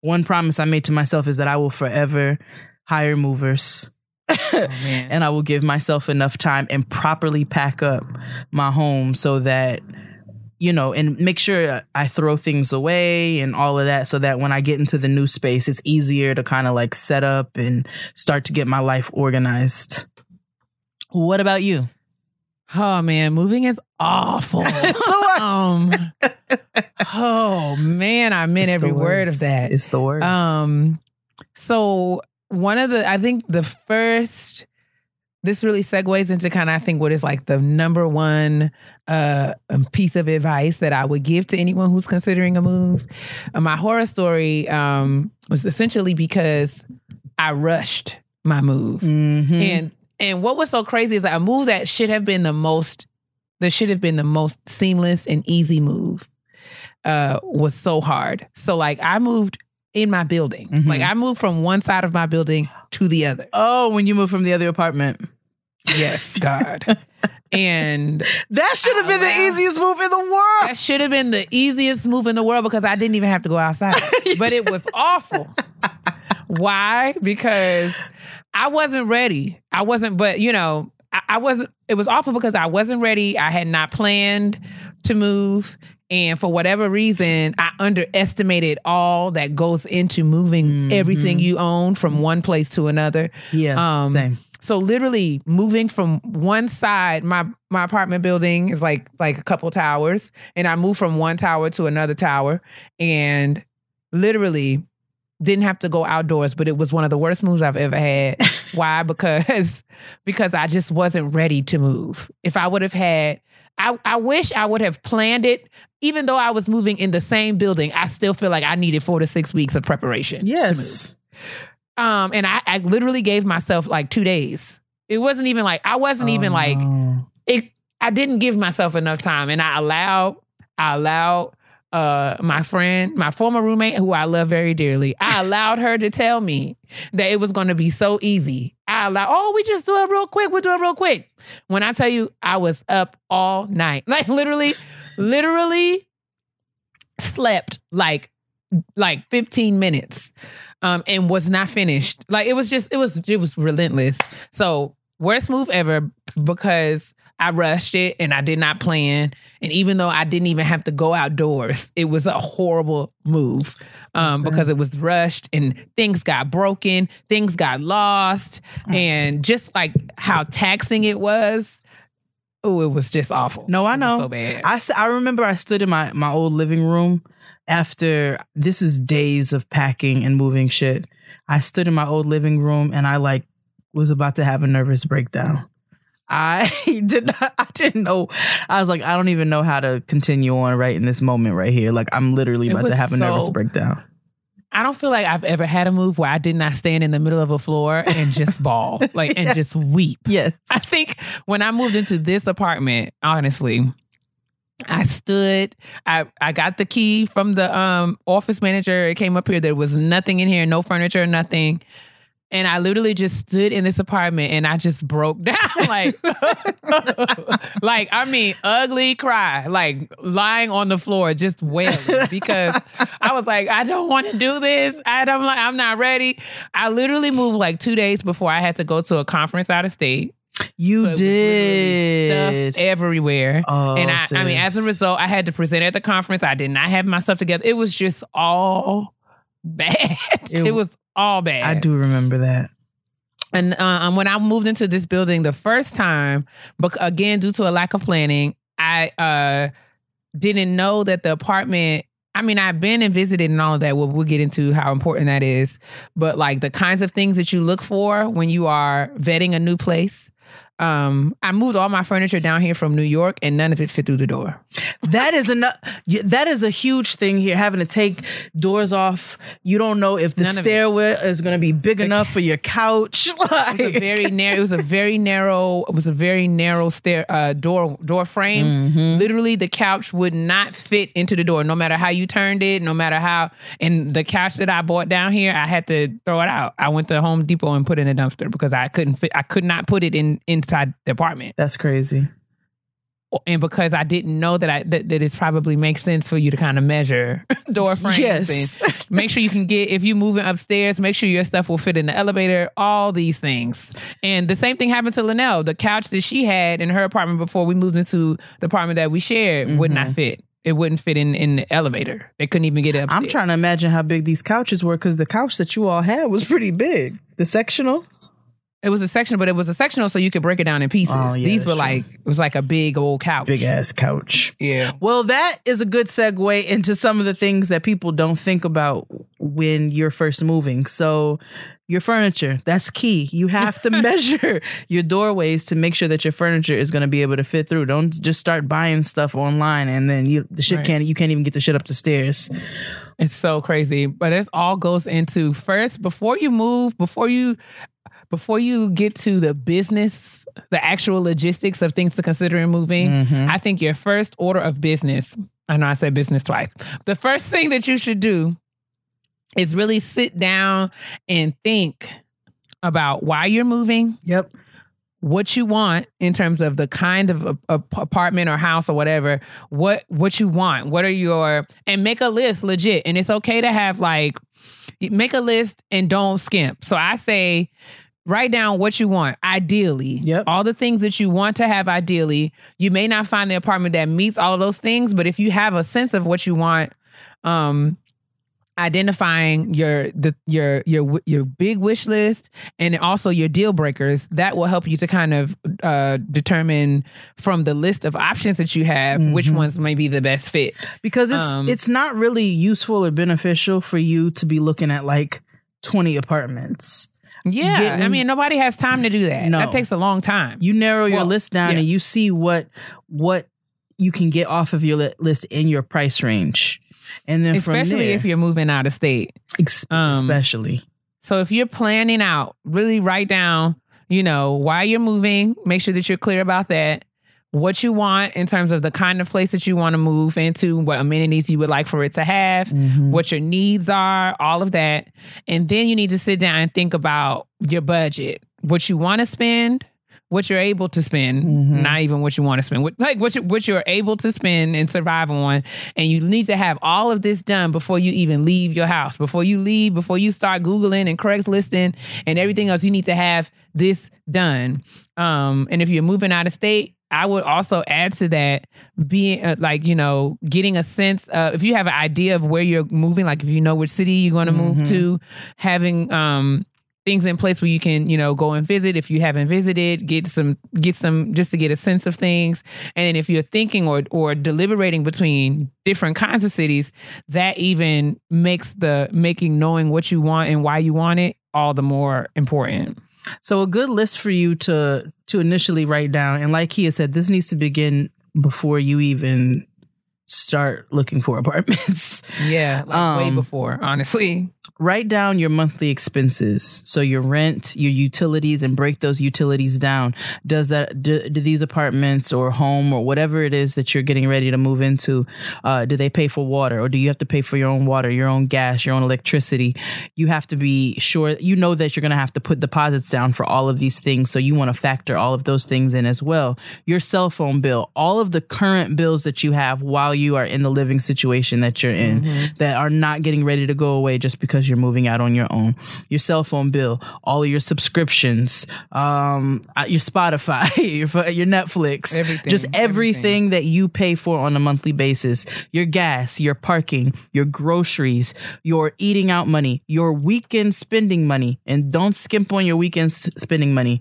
one promise I made to myself is that I will forever hire movers <laughs> Oh, and I will give myself enough time and properly pack up my home so that you know and make sure I throw things away and all of that so that when I get into the new space it's easier to kind of like set up and start to get my life organized. What about you? Oh man, moving is awful. <laughs> It's the worst. Um, oh man, I meant It's every word of that. It's the worst. Um, so one of the, I think the first, this really segues into kind of, I think, what is like the number one uh um, piece of advice that I would give to anyone who's considering a move. Uh, my horror story um was essentially because I rushed my move. Mhm. And and what was so crazy is that a move that should have been the most that should have been the most seamless and easy move uh was so hard. So like I moved in my building. Mhm. Like I moved from one side of my building to the other. Oh, when you moved from the other apartment. Yes, <laughs> God. and That should have been the easiest move in the world. that should have been the easiest move in the world because I didn't even have to go outside. <laughs> but it was awful. <laughs> Why? Because I wasn't ready. I wasn't, but you know, I, I wasn't, it was awful because I wasn't ready. I had not planned to move. And for whatever reason, I underestimated all that goes into moving Mhm. everything you own from one place to another. Yeah, Um, same. So literally moving from one side, my my apartment building is like like a couple towers, and I moved from one tower to another tower, and literally didn't have to go outdoors, but it was one of the worst moves I've ever had. <laughs> Why? Because because I just wasn't ready to move. If I would have had I, I wish I would have planned it. Even though I was moving in the same building, I still feel like I needed four to six weeks of preparation. Yes. Um, and I, I literally gave myself like two days. It wasn't even like I wasn't even like Oh. it. I didn't give myself enough time, and I allowed I allowed uh my friend, my former roommate, who I love very dearly. I <laughs> allowed her to tell me that it was going to be so easy. I allowed, oh, we just do it real quick. We'll do it real quick. When I tell you, I was up all night, <laughs> like literally, literally slept like like 15 minutes um and was not finished like it was just it was it was relentless so worst move ever because i rushed it and i did not plan and even though i didn't even have to go outdoors it was a horrible move um because it was rushed and things got broken things got lost and just like how taxing it was oh it was just awful No, I know. so bad I, I remember I stood in my, my old living room after this is days of packing and moving shit. I stood in my old living room and I like was about to have a nervous breakdown. I <laughs> did not I didn't know. I was like, I don't even know how to continue on right in this moment right here. Like I'm literally about to have a nervous breakdown. I don't feel like I've ever had a move where I did not stand in the middle of a floor and just <laughs> bawl, like and just weep. Yes. I think when I moved into this apartment, honestly, I stood, I, I got the key from the um office manager. It came up here. There was nothing in here, no furniture, nothing. And I literally just stood in this apartment and I just broke <laughs> down like <laughs> like I mean ugly cry, like lying on the floor just wailing because I was like, I don't want to do this. I don't like I'm not ready. I literally moved like two days before I had to go to a conference out of state. You So it was literally did. stuff everywhere. Oh, and I, I mean, as a result, I had to present at the conference. I did not have my stuff together. It was just all <laughs> bad. It- It, was all bad. I do remember that. And uh, um, when I moved into this building the first time, but again, due to a lack of planning, I uh, didn't know that the apartment. I mean, I've been and visited and all of that. We'll, we'll get into how important that is. But like the kinds of things that you look for when you are vetting a new place. Um, I moved all my furniture down here from New York, and none of it fit through the door. That is enough. That is a huge thing here. Having to take doors off. You don't know if the None stairway is going to be big enough for your couch. <laughs> It was a very narrow. It was a very narrow. It was a very narrow stair uh, door door frame. Mm-hmm. Literally, the couch would not fit into the door, no matter how you turned it, no matter how. And the couch that I bought down here, I had to throw it out. I went to Home Depot and put it in a dumpster because I couldn't fit. I could not put it in inside the apartment, That's crazy. and because I didn't know that I that, that it probably makes sense for you to kind of measure <laughs> door frames Yes. and make sure you can get if you're moving upstairs make sure your stuff will fit in the elevator all these things and the same thing happened to Linnell the couch that she had in her apartment before we moved into the apartment that we shared would not mm-hmm. fit it wouldn't fit in in the elevator they couldn't even get it upstairs I'm trying to imagine how big these couches were because the couch that you all had was pretty big. The sectional. It was a section but it was a sectional so you could break it down in pieces Oh, yeah, these were true. like it was like a big old couch Big ass couch. yeah Well, that is a good segue into some of the things that people don't think about when you're first moving. So, your furniture, that's key. You have to <laughs> measure your doorways to make sure that your furniture is going to be able to fit through. Don't just start buying stuff online and then you the shit Right. can't you can't even get the shit up the stairs. It's so crazy. But it all goes into first before you move, before you before you get to the business, the actual logistics of things to consider in moving, Mhm. I think your first order of business, I know I said business twice. The first thing that you should do is really sit down and think about why you're moving, Yep. what you want in terms of the kind of a- a- apartment or house or whatever what what you want what are your and make a list legit and it's okay to have like make a list and don't skimp so i say write down what you want ideally Yep. all the things that you want to have ideally you may not find the apartment that meets all of those things but if you have a sense of what you want um identifying your the your your your big wish list and also your deal breakers that will help you to kind of uh determine from the list of options that you have which Mhm. ones may be the best fit Because it's Um, it's not really useful or beneficial for you to be looking at like 20 apartments. Yeah Getting- i mean nobody has time to do that No. that takes a long time You narrow your Well, list down yeah. and you see what what you can get off of your list in your price range. And then from especially there, if you're moving out of state ex- um, especially So if you're planning out, really write down, you know, why you're moving, make sure that you're clear about that, what you want in terms of the kind of place that you want to move into, what amenities you would like for it to have, Mhm. what your needs are, all of that. And then you need to sit down and think about your budget, what you want to spend, what you're able to spend, Mhm. not even what you want to spend, what, like what, you, what you're able to spend and survive on. And you need to have all of this done before you even leave your house. Before you leave, before you start Googling and Craiglisting and everything else, you need to have this done. Um, and if you're moving out of state, I would also add to that being uh, like, you know, getting a sense of if you have an idea of where you're moving, like if you know which city you're going to Mhm. move to, having um things in place where you can, you know, go and visit if you haven't visited, get some get some just to get a sense of things. And then if you're thinking or or deliberating between different kinds of cities, that even makes the making knowing what you want and why you want it all the more important. So a good list for you to to initially write down, and like Kia said, this needs to begin before you even start looking for apartments. <laughs> Yeah, like way Um, before, honestly. write down your monthly expenses. So your rent your utilities and break those utilities down. Does that do, do these apartments or home or whatever it is that you're getting ready to move into uh, do they pay for water or do you have to pay for your own water your own gas your own electricity? You have to be sure you know that you're going to have to put deposits down for all of these things. So you want to factor all of those things in as well. Your cell phone bill all of the current bills that you have while you are in the living situation that you're in that are not getting ready to go away just because you're moving out on your own. Your cell phone bill, all of your subscriptions, um, uh, your Spotify, <laughs> your your Netflix, Everything, just everything, everything. that you pay for on a monthly basis. Your gas, your parking, your groceries, your eating out money, your weekend spending money, and don't skimp on your weekend spending money.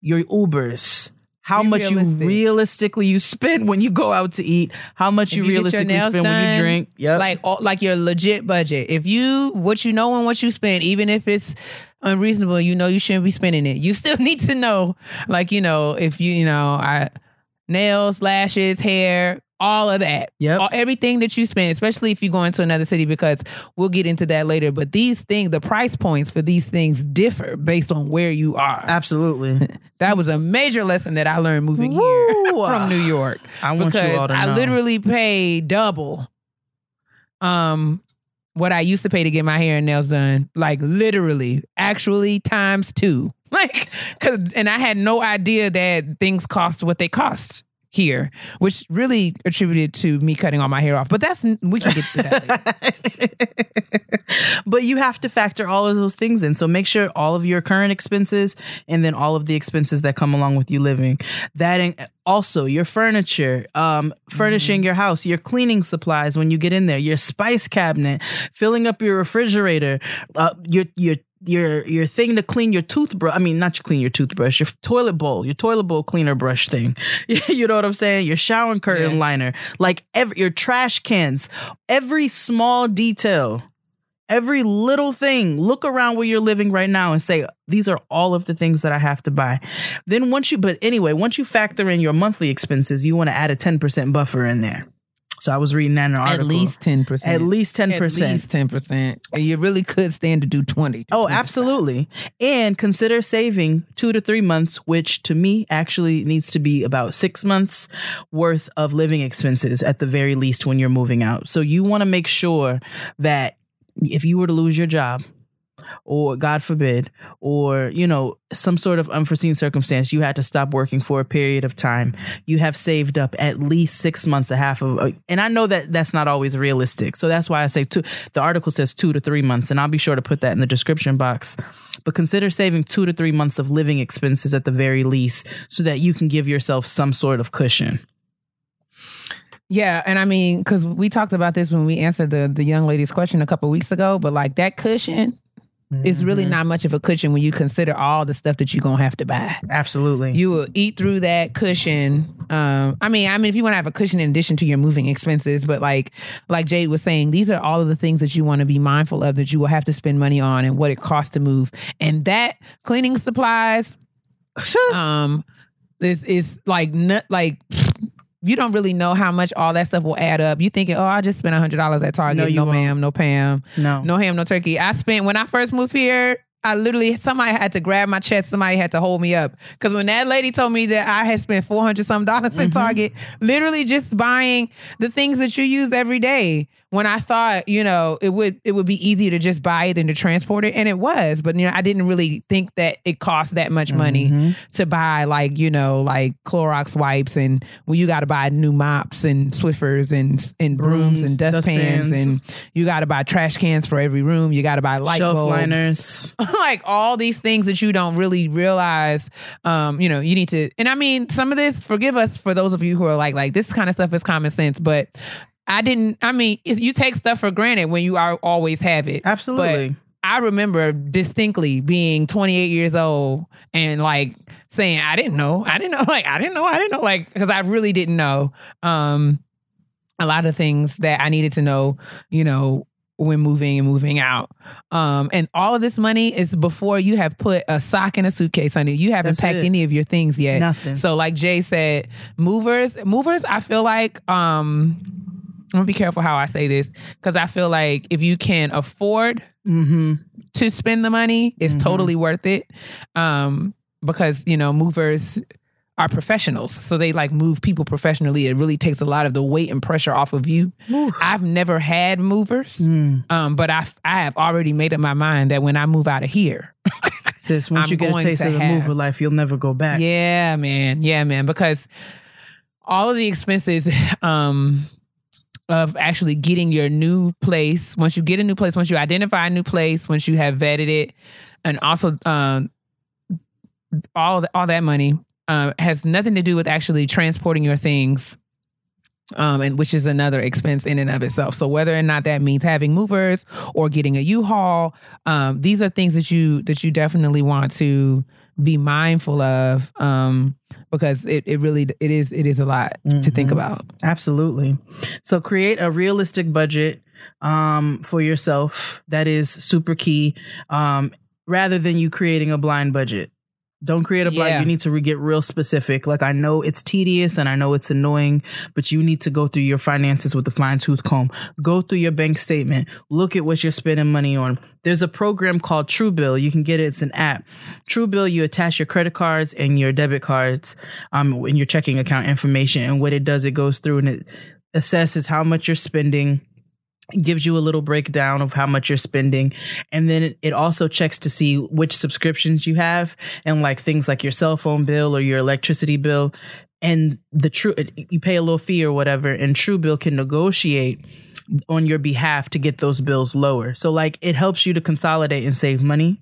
Your Ubers. How Be much you realistically you spend when you go out to eat? How much you, you realistically spend when you drink? Yep. Like all, like your legit budget. If you what you know and what you spend, even if it's unreasonable, you know you shouldn't be spending it. You still <laughs> need to know, like you know, if you you know, I nails, lashes, hair, all of that. Yep. All, everything that you spend, especially if you go into another city, because we'll get into that later. But these things, the price points for these things differ based on where you are. Absolutely. <laughs> That was a major lesson that I learned moving here <laughs> from New York I want you all to know. I literally pay double um what I used to pay to get my hair and nails done. Like literally, actually times two. <laughs> Like cuz and I had no idea that things cost what they cost here, which really attributed to me cutting all my hair off. But that's we can get to that <laughs> but you have to factor all of those things in. So make sure all of your current expenses and then all of the expenses that come along with you living. That in, also your furniture, um, furnishing your house, your cleaning supplies when you get in there, your spice cabinet, filling up your refrigerator, uh, your your your your thing to clean your toothbrush. I mean, not to clean your toothbrush, your toilet bowl, your toilet bowl cleaner brush thing. <laughs> you know what I'm saying? Your shower curtain Yeah. liner, like every your trash cans, every small detail every little thing look around where you're living right now and say these are all of the things that i have to buy then once you but anyway once you factor in your monthly expenses you want to add a 10% buffer in there so i was reading that in an article At least 10%. at least 10% At least 10%. And you really could stand to do 20. to Oh, 25. absolutely. And consider saving two to three months, which to me actually needs to be about six months worth of living expenses at the very least when you're moving out. So you want to make sure that if you were to lose your job, or God forbid, or you know, some sort of unforeseen circumstance, you had to stop working for a period of time. You have saved up at least six months, a half of, and I know that that's not always realistic. So that's why I say two. The article says two to three months, and I'll be sure to put that in the description box. But consider saving two to three months of living expenses at the very least, so that you can give yourself some sort of cushion. Yeah, and I mean, because we talked about this when we answered the the young lady's question a couple weeks ago, but like that cushion is really not much of a cushion when you consider all the stuff that you're gonna have to buy. Absolutely. You will eat through that cushion. Um, I mean, I mean, if you want to have a cushion in addition to your moving expenses, but like, like Jade was saying, these are all of the things that you want to be mindful of that you will have to spend money on and what it costs to move. And that cleaning supplies, <laughs> um, this is like nut like. You don't really know how much all that stuff will add up. You thinking, oh, I just spent hundred dollars at Target. No, No, won't. ma'am, no Pam, no. no ham, no turkey. I spent when I first moved here. I literally somebody had to grab my chest. Somebody had to hold me up because when that lady told me that I had spent four hundred some dollars Mm-hmm. at Target, literally just buying the things that you use every day. When I thought, you know, it would it would be easier to just buy it than to transport it, and it was. But you know, I didn't really think that it cost that much money Mm-hmm. to buy like you know like Clorox wipes and well, you got to buy new mops and Swiffers and and brooms, Brooms, and dustpans dustpans. and you got to buy trash cans for every room. You got to buy light Shelf bulbs. liners. <laughs> like all these things that you don't really realize. Um, you know, you need to. And I mean, some of this. Forgive us for those of you who are like, like this kind of stuff is common sense, but. I didn't. I mean, you take stuff for granted when you are always have it. Absolutely. But I remember distinctly being 28 years old and like saying, I didn't know. I didn't know. <laughs> Like, I didn't know. I didn't know. Like, because I really didn't know um, a lot of things that I needed to know, you know, when moving and moving out. Um, and all of this money is before you have put a sock in a suitcase, honey. You haven't That's packed it. any of your things yet. Nothing. So, like Jay said, movers, movers, I feel like, um, I'm gonna be careful how I say this because I feel like if you can afford Mm-hmm. to spend the money, it's Mhm. totally worth it. Um, because you know, movers are professionals, so they like move people professionally. It really takes a lot of the weight and pressure off of you. I've never had movers, Mm. um, but I I have already made up my mind that when I move out of here, <laughs> Sis, once I'm you get a taste of the have- mover life, you'll never go back. Yeah, man. Yeah, man. Because all of the expenses <laughs> um of actually getting your new place, once you get a new place, once you identify a new place, once you have vetted it, and also um all the, all that money uh, has nothing to do with actually transporting your things. Um, and which is another expense in and of itself. So whether or not that means having movers or getting a U-Haul, um, these are things that you that you definitely want to be mindful of um because it, it really it is it is a lot to think Mhm. about Absolutely. So create a realistic budget um, for yourself. That is super key. Um, rather than you creating a blind budget. Don't create a blog. Yeah. You need to re- get real specific. Like I know it's tedious and I know it's annoying, but you need to go through your finances with a fine tooth comb. Go through your bank statement. Look at what you're spending money on. There's a program called Truebill. You can get it. It's an app. Truebill. You attach your credit cards and your debit cards, um, in your checking account information. And what it does, it goes through and it assesses how much you're spending gives you a little breakdown of how much you're spending. And then it, also checks to see which subscriptions you have and like things like your cell phone bill or your electricity bill. And the true you pay a little fee or whatever and Truebill can negotiate on your behalf to get those bills lower. So like it helps you to consolidate and save money.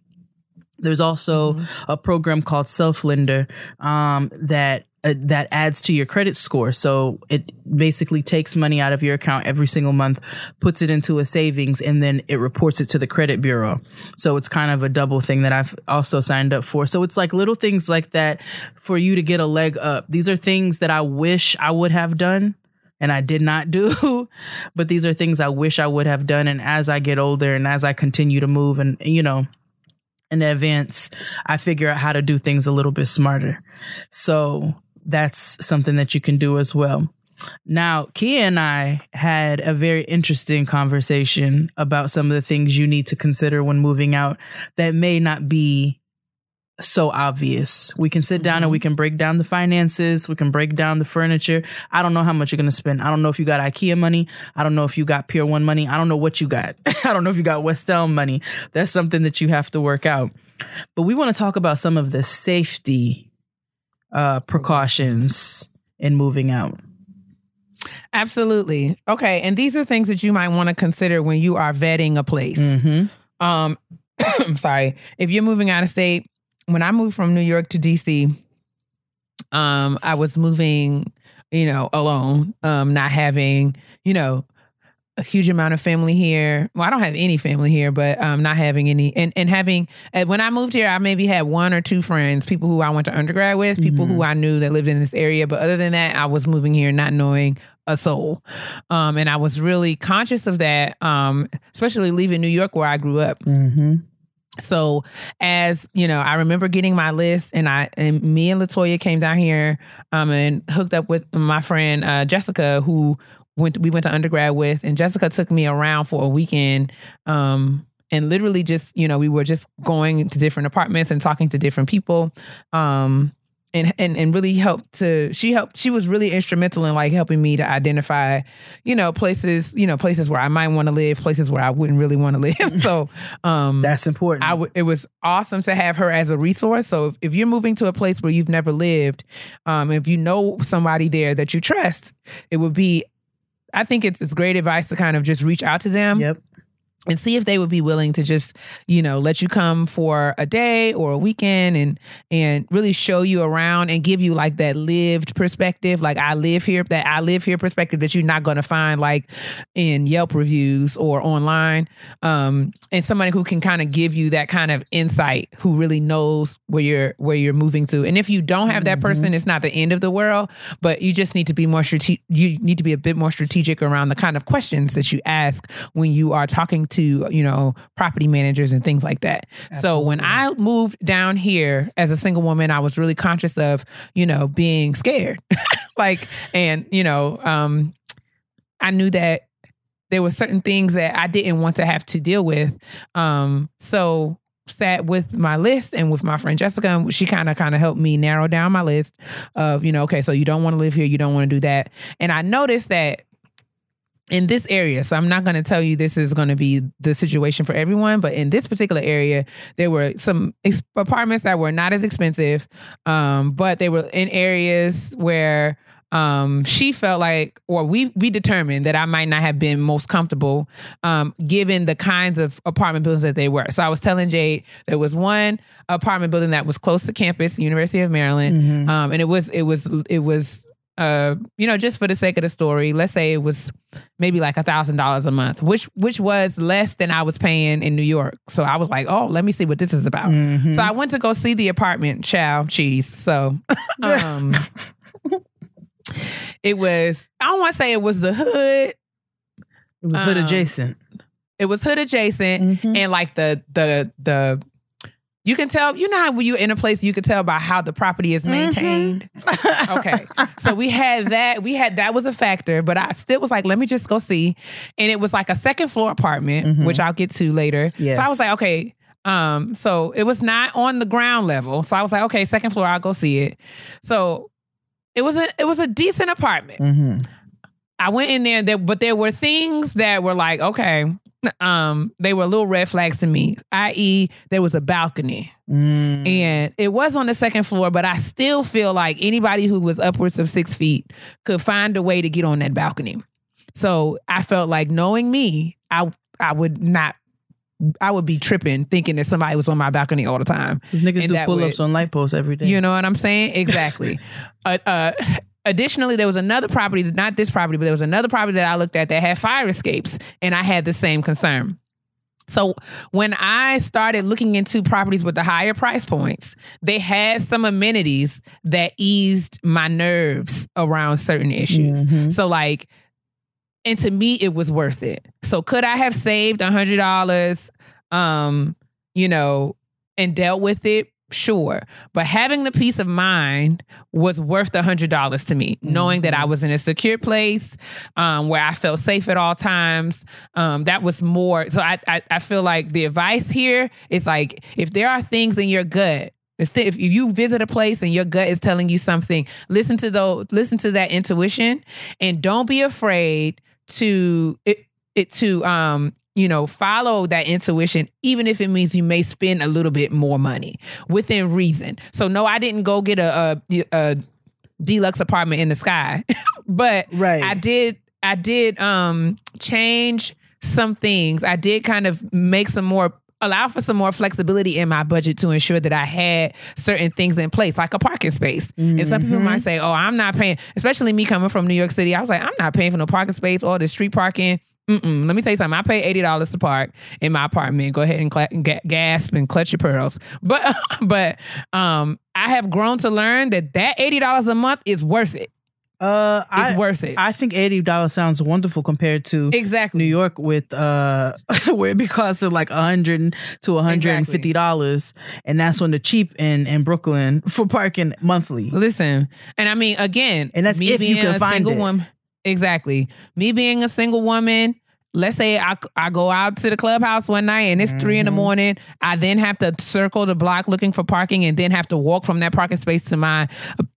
There's also a program called Self Lender um, that uh, that adds to your credit score. So it basically takes money out of your account every single month, puts it into a savings, and then it reports it to the credit bureau. So it's kind of a double thing that I've also signed up for. So it's like little things like that for you to get a leg up. These are things that I wish I would have done and I did not do. <laughs> but these are things I wish I would have done. And as I get older and as I continue to move and, you know, in advance, I figure out how to do things a little bit smarter. So that's something that you can do as well. Now, Kia and I had a very interesting conversation about some of the things you need to consider when moving out that may not be so obvious. We can sit down and we mm-hmm. can break down the finances. We can break down the furniture. I don't know how much you're going to spend. I don't know if you got IKEA money. I don't know if you got Pier 1 money. I don't know what you got. <laughs> I don't know if you got West Elm money. That's something that you have to work out. But we want to talk about some of the safety uh, precautions in moving out. Absolutely. Okay. And these are things that you might want to consider when you are vetting a place. Mm-hmm. Um, <coughs> I'm sorry. If you're moving out of state, when I moved from New York to DC, um, I was moving, you know, alone, um, not having, you know, a huge amount of family here. Well, I don't have any family here, but um, not having any, and and having uh, when I moved here, I maybe had one or two friends, people who I went to undergrad with, people who I knew that lived in this area. But other than that, I was moving here not knowing a soul, um, and I was really conscious of that, um, especially leaving New York where I grew up. Mm-hmm. So as you know, I remember getting my list and I and me and Latoya came down here um and hooked up with my friend uh Jessica who went we went to undergrad with and Jessica took me around for a weekend um and literally just you know we were just going to different apartments and talking to different people um and and and really helped to she helped she was really instrumental in like helping me to identify you know places you know places where I might want to live places where I wouldn't really want to live <laughs> so um That's important. I w- it was awesome to have her as a resource. So if, if you're moving to a place where you've never lived, um, if you know somebody there that you trust, it would be, I think it's, it's great advice to kind of just reach out to them yep. And see if they would be willing to just, you know, let you come for a day or a weekend and and really show you around and give you like that lived perspective, like I live here, that I live here perspective that you're not going to find like in Yelp reviews or online. Um, and somebody who can kind of give you that kind of insight, who really knows where you're where you're moving to. And if you don't have that person, it's not the end of the world, but you just need to be more strategic. You need to be a bit more strategic around the kind of questions that you ask when you are talking to you know property managers and things like that. So when I moved down here as a single woman, I was really conscious of you know being scared, <laughs> like and you know um, I knew that there were certain things that I didn't want to have to deal with. Um, so sat with my list and with my friend Jessica, and she kind of kind of helped me narrow down my list of you know okay, so you don't want to live here, you don't want to do that, and I noticed that in this area, so I'm not going to tell you this is going to be the situation for everyone, but in this particular area, there were some ex- apartments that were not as expensive, um, but they were in areas where um, she felt like, or we we determined that I might not have been most comfortable, um, given the kinds of apartment buildings that they were. So I was telling Jade there was one apartment building that was close to campus, University of Maryland, um, and it was it was it was uh, you know, just for the sake of the story, let's say it was maybe like a thousand dollars a month, which which was less than I was paying in New York. So I was like, oh, let me see what this is about. Mm-hmm. So I went to go see the apartment, chow cheese. So <laughs> um it was I don't want to say it was the hood. It was hood Um, adjacent. It was hood adjacent Mhm. and like the the the you can tell you know how when you're in a place you can tell by how the property is maintained. okay. <laughs> So we had that. We had that was a factor, but I still was like, let me just go see. And it was like a second floor apartment, Mhm. which I'll get to later. Yes. So I was like, okay. Um, so it was not on the ground level. So I was like, okay, second floor, I'll go see it. So it was a it was a decent apartment. Mm-hmm. I went in there, there, but there were things that were like, okay, um, they were little red flags to me. I.e., there was a balcony. Mm. And it was on the second floor, but I still feel like anybody who was upwards of six feet could find a way to get on that balcony. So I felt like knowing me, I I would not I would be tripping thinking that somebody was on my balcony all the time. These niggas And do pull ups on light posts every day. You know what I'm saying? Exactly. <laughs> uh, uh, additionally, there was another property, not this property, but there was another property that I looked at that had fire escapes, and I had the same concern. So when I started looking into properties with the higher price points, they had some amenities that eased my nerves around certain issues. Mhm. So like and to me it was worth it. So could I have saved a hundred dollars um, you know, and dealt with it? Sure. But having the peace of mind was worth the hundred dollars to me, knowing that I was in a secure place, um, where I felt safe at all times. Um, that was more so I, I I feel like the advice here is like if there are things in your gut if you visit a place and your gut is telling you something, listen to those, listen to that intuition, and don't be afraid to it, it to um you know follow that intuition, even if it means you may spend a little bit more money within reason. So no, I didn't go get a, a, a deluxe apartment in the sky, <laughs> but Right. I did I did um change some things. I did kind of make some more allow for some more flexibility in my budget to ensure that I had certain things in place, like a parking space. And some people might say, "Oh, I'm not paying," especially me coming from New York City. I was like, "I'm not paying for no parking space or the street parking." Mm-mm. Let me tell you something. I pay eighty dollars to park in my apartment. Go ahead and cla- ga- gasp and clutch your pearls. <laughs> But but um, I have grown to learn that that eighty dollars a month is worth it. Uh, It's I, worth it. I think eighty dollars sounds wonderful compared to exactly. New York with uh <laughs> where it be costing like a hundred to a hundred and fifty dollars, and that's on the cheap in in Brooklyn <laughs> for parking monthly. Listen, and I mean, again, And that's me if you being can a find single it. woman. Exactly. Me being a single woman. Let's say I, I go out to the clubhouse one night and it's three in Mm-hmm. the morning. I then have to circle the block looking for parking and then have to walk from that parking space to my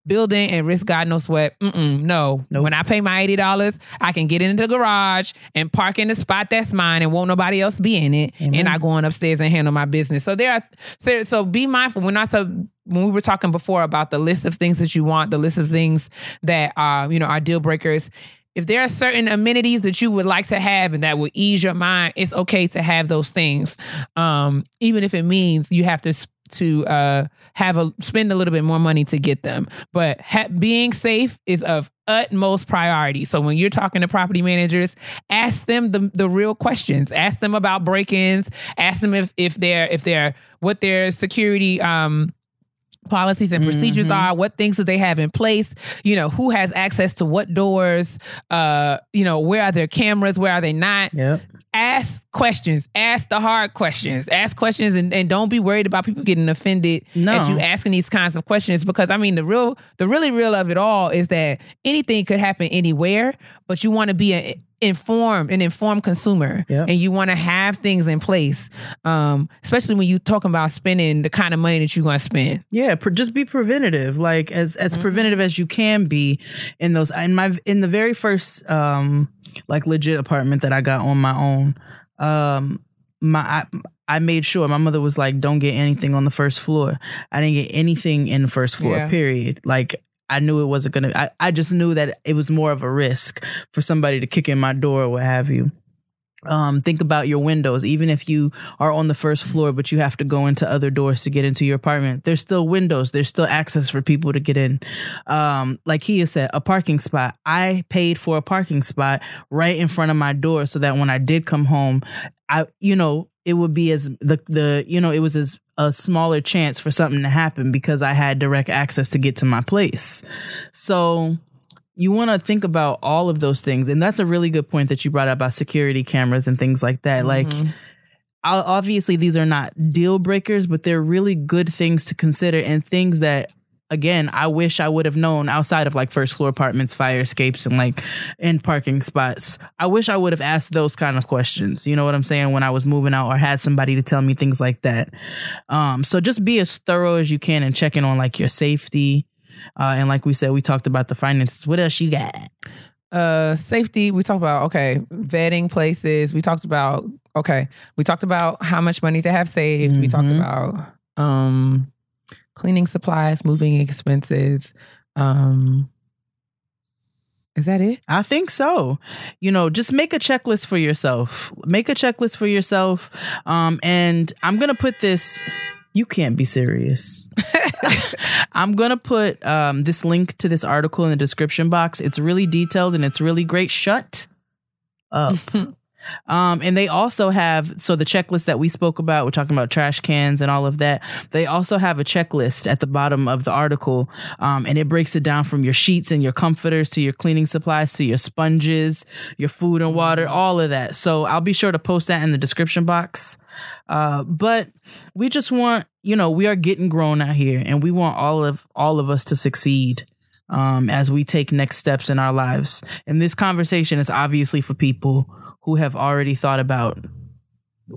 building and risk God knows what. Mm-mm, no. Nope. When I pay my $80, I can get into the garage and park in the spot that's mine and won't nobody else be in it. And I go on upstairs and handle my business. So there are, so, so be mindful. We're not so, when we were talking before about the list of things that you want, the list of things that are, you know, are deal breakers. If there are certain amenities that you would like to have and that will ease your mind, it's okay to have those things, um, even if it means you have to to uh, have a spend a little bit more money to get them. But ha- being safe is of utmost priority. So when you're talking to property managers, ask them the the real questions. Ask them about break-ins. Ask them if if they're if they're what their security um policies and procedures are what things do they have in place you know who has access to what doors uh you know where are their cameras where are they not Yep. Ask questions ask the hard questions ask questions and, and don't be worried about people getting offended No. as you asking these kinds of questions because i mean the real the really real of it all is that anything could happen anywhere but you want to be an informed an informed consumer Yep. and you want to have things in place um especially when you're talking about spending the kind of money that you're going to spend Yeah, pre- just be preventative, like as as preventative as you can be in those. In my in the very first um like legit apartment that I got on my own, um my I, I made sure my mother was like, don't get anything on the first floor. I didn't get anything in the first floor. Yeah. Period. Like. I knew it wasn't gonna. I, I just knew that it was more of a risk for somebody to kick in my door or what have you. Um, think about your windows. Even if you are on the first floor, but you have to go into other doors to get into your apartment, there's still windows. There's still access for people to get in. Um, like he said, a parking spot. I paid for a parking spot right in front of my door so that when I did come home, I, you know, it would be as the, the, you know, it was as a smaller chance for something to happen because I had direct access to get to my place. So, you want to think about all of those things. And that's a really good point that you brought up about security cameras and things like that. Like I'll- obviously these are not deal breakers but they're really good things to consider and things that again i wish i would have known outside of like first floor apartments fire escapes and like in parking spots. I wish i would have asked those kind of questions. You know what i'm saying? When i was moving out or had somebody to tell me things like that. Um so just be as thorough as you can and checking on like your safety uh, and like we said, we talked about the finances. What else you got? uh safety we talked about okay vetting places we talked about okay we talked about how much money to have saved we talked Mhm. about um cleaning supplies moving expenses um is that it I think so. You know, just make a checklist for yourself. Make a checklist for yourself. Um, and I'm gonna put this. You can't be serious. <laughs> I'm gonna put um, this link to this article in the description box. It's really detailed and it's really great. Shut up. <laughs> Um, and they also have so the checklist that we spoke about. We're talking about trash cans and all of that. They also have a checklist at the bottom of the article, um, and it breaks it down from your sheets and your comforters to your cleaning supplies to your sponges, your food and water, all of that. So I'll be sure to post that in the description box. Uh, but we just want you know we are getting grown out here, and we want all of all of us to succeed um, as we take next steps in our lives. And this conversation is obviously for people who have already thought about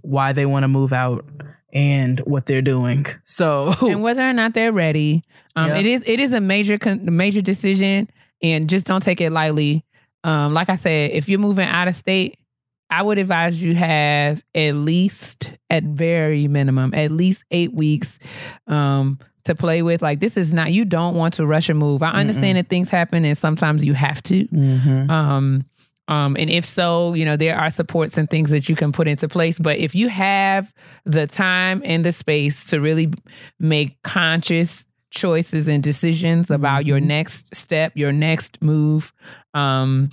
why they want to move out, and what they're doing. So <laughs> and whether or not they're ready. Um, Yeah. It is it is a major major decision, and just don't take it lightly. Um, like I said, if you're moving out of state, I would advise you have at least, at very minimum, at least eight weeks um, to play with. Like this is not you don't want to rush a move. I understand that things happen, and sometimes you have to. Mhm. Um, um, and if so, you know, there are supports and things that you can put into place. But if you have the time and the space to really make conscious choices and decisions about your next step, your next move, um,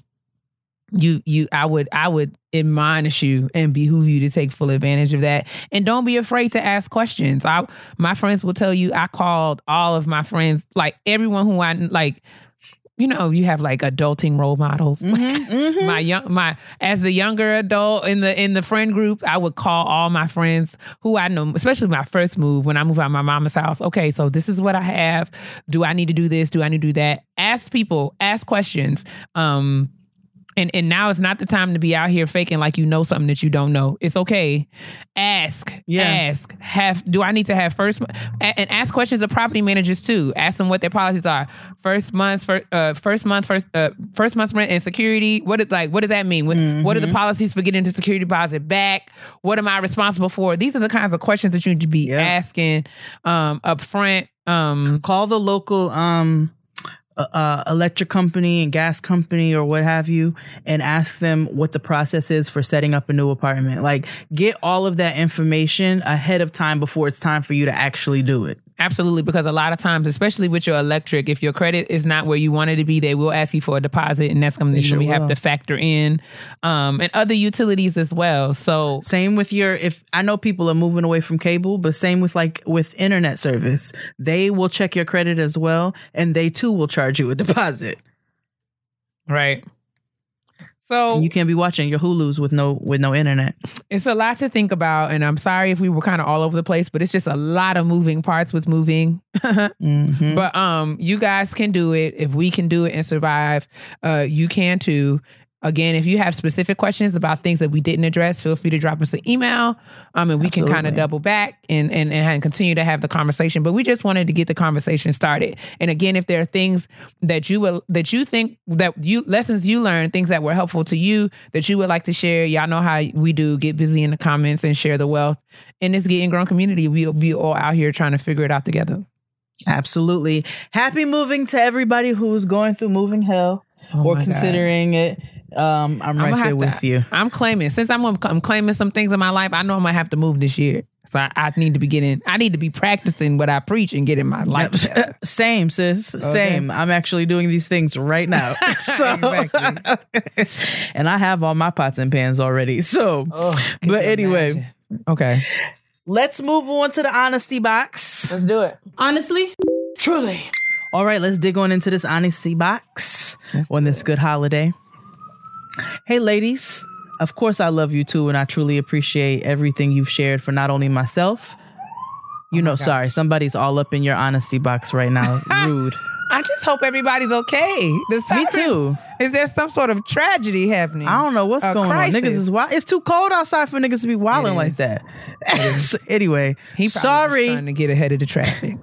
you you I would I would admonish you and behoove you to take full advantage of that. And don't be afraid to ask questions. I my friends will tell you I called all of my friends, like everyone who I like you know, you have like adulting role models. Mhm. my young my as the younger adult in the in the friend group, I would call all my friends who I know, especially my first move when I moved out of my mama's house. Okay, so this is what I have. Do I need to do this? Do I need to do that? Ask people, ask questions. Um and and now it's not the time to be out here faking like you know something that you don't know. It's okay. Ask, Yeah. ask. Have do I need to have first and ask questions of property managers too. Ask them what their policies are. First month, first, uh, first month, first uh, first month rent and security. What is like? What does that mean? What, what are the policies for getting the security deposit back? What am I responsible for? These are the kinds of questions that you need to be Yeah. asking um, up front. Um, call the local um uh, electric company and gas company or what have you and ask them what the process is for setting up a new apartment. Like get all of that information ahead of time before it's time for you to actually do it Absolutely, because a lot of times, especially with your electric, if your credit is not where you want it to be, they will ask you for a deposit, and that's something that sure you have to factor in, um, and other utilities as well. So, same with your if i know people are moving away from cable but same with like with internet service they will check your credit as well and they too will charge you a deposit right. So you can't be watching your hulus with no with no internet it's a lot to think about, and I'm sorry if we were kind of all over the place, but it's just a lot of moving parts with moving. <laughs> Mhm. But um, you guys can do it. If we can do it and survive, uh, you can too. Again, if you have specific questions about things that we didn't address, feel free to drop us an email. Um, and we can kind of double back and, and and continue to have the conversation. But we just wanted to get the conversation started. And again, if there are things that you will that you think that you lessons you learned, things that were helpful to you that you would like to share, y'all know how we do. Get busy in the comments and share the wealth in this getting grown community. We'll be all out here trying to figure it out together. Absolutely. Happy moving to everybody who's going through moving hell Oh or my God. considering it. Um, I'm I'ma right there with to- you. I'm claiming since I'm I'm claiming some things in my life. I know I might have to move this year, so I, I need to be getting. I need to be practicing what I preach and getting my life. together. <laughs> Same, sis. Same. I'm actually doing these things right now. <laughs> so, Exactly. <laughs> and I have all my pots and pans already. So, Can but anyway, imagine? okay, let's move on to the honesty box. let's do it. Honestly, Truly. All right, let's dig on into this honesty box on this good holiday. Hey, ladies. Of course, I love you too, and I truly appreciate everything you've shared for not only myself. You oh know, sorry, somebody's all up in your honesty box right now. <laughs> Rude. I just hope everybody's okay. The Me too. Is there some sort of tragedy happening? I don't know what's A going crisis. on. Niggas is wild. It's too cold outside for niggas to be wilding like that. So <laughs> anyway, He sorry. trying to get ahead of the traffic.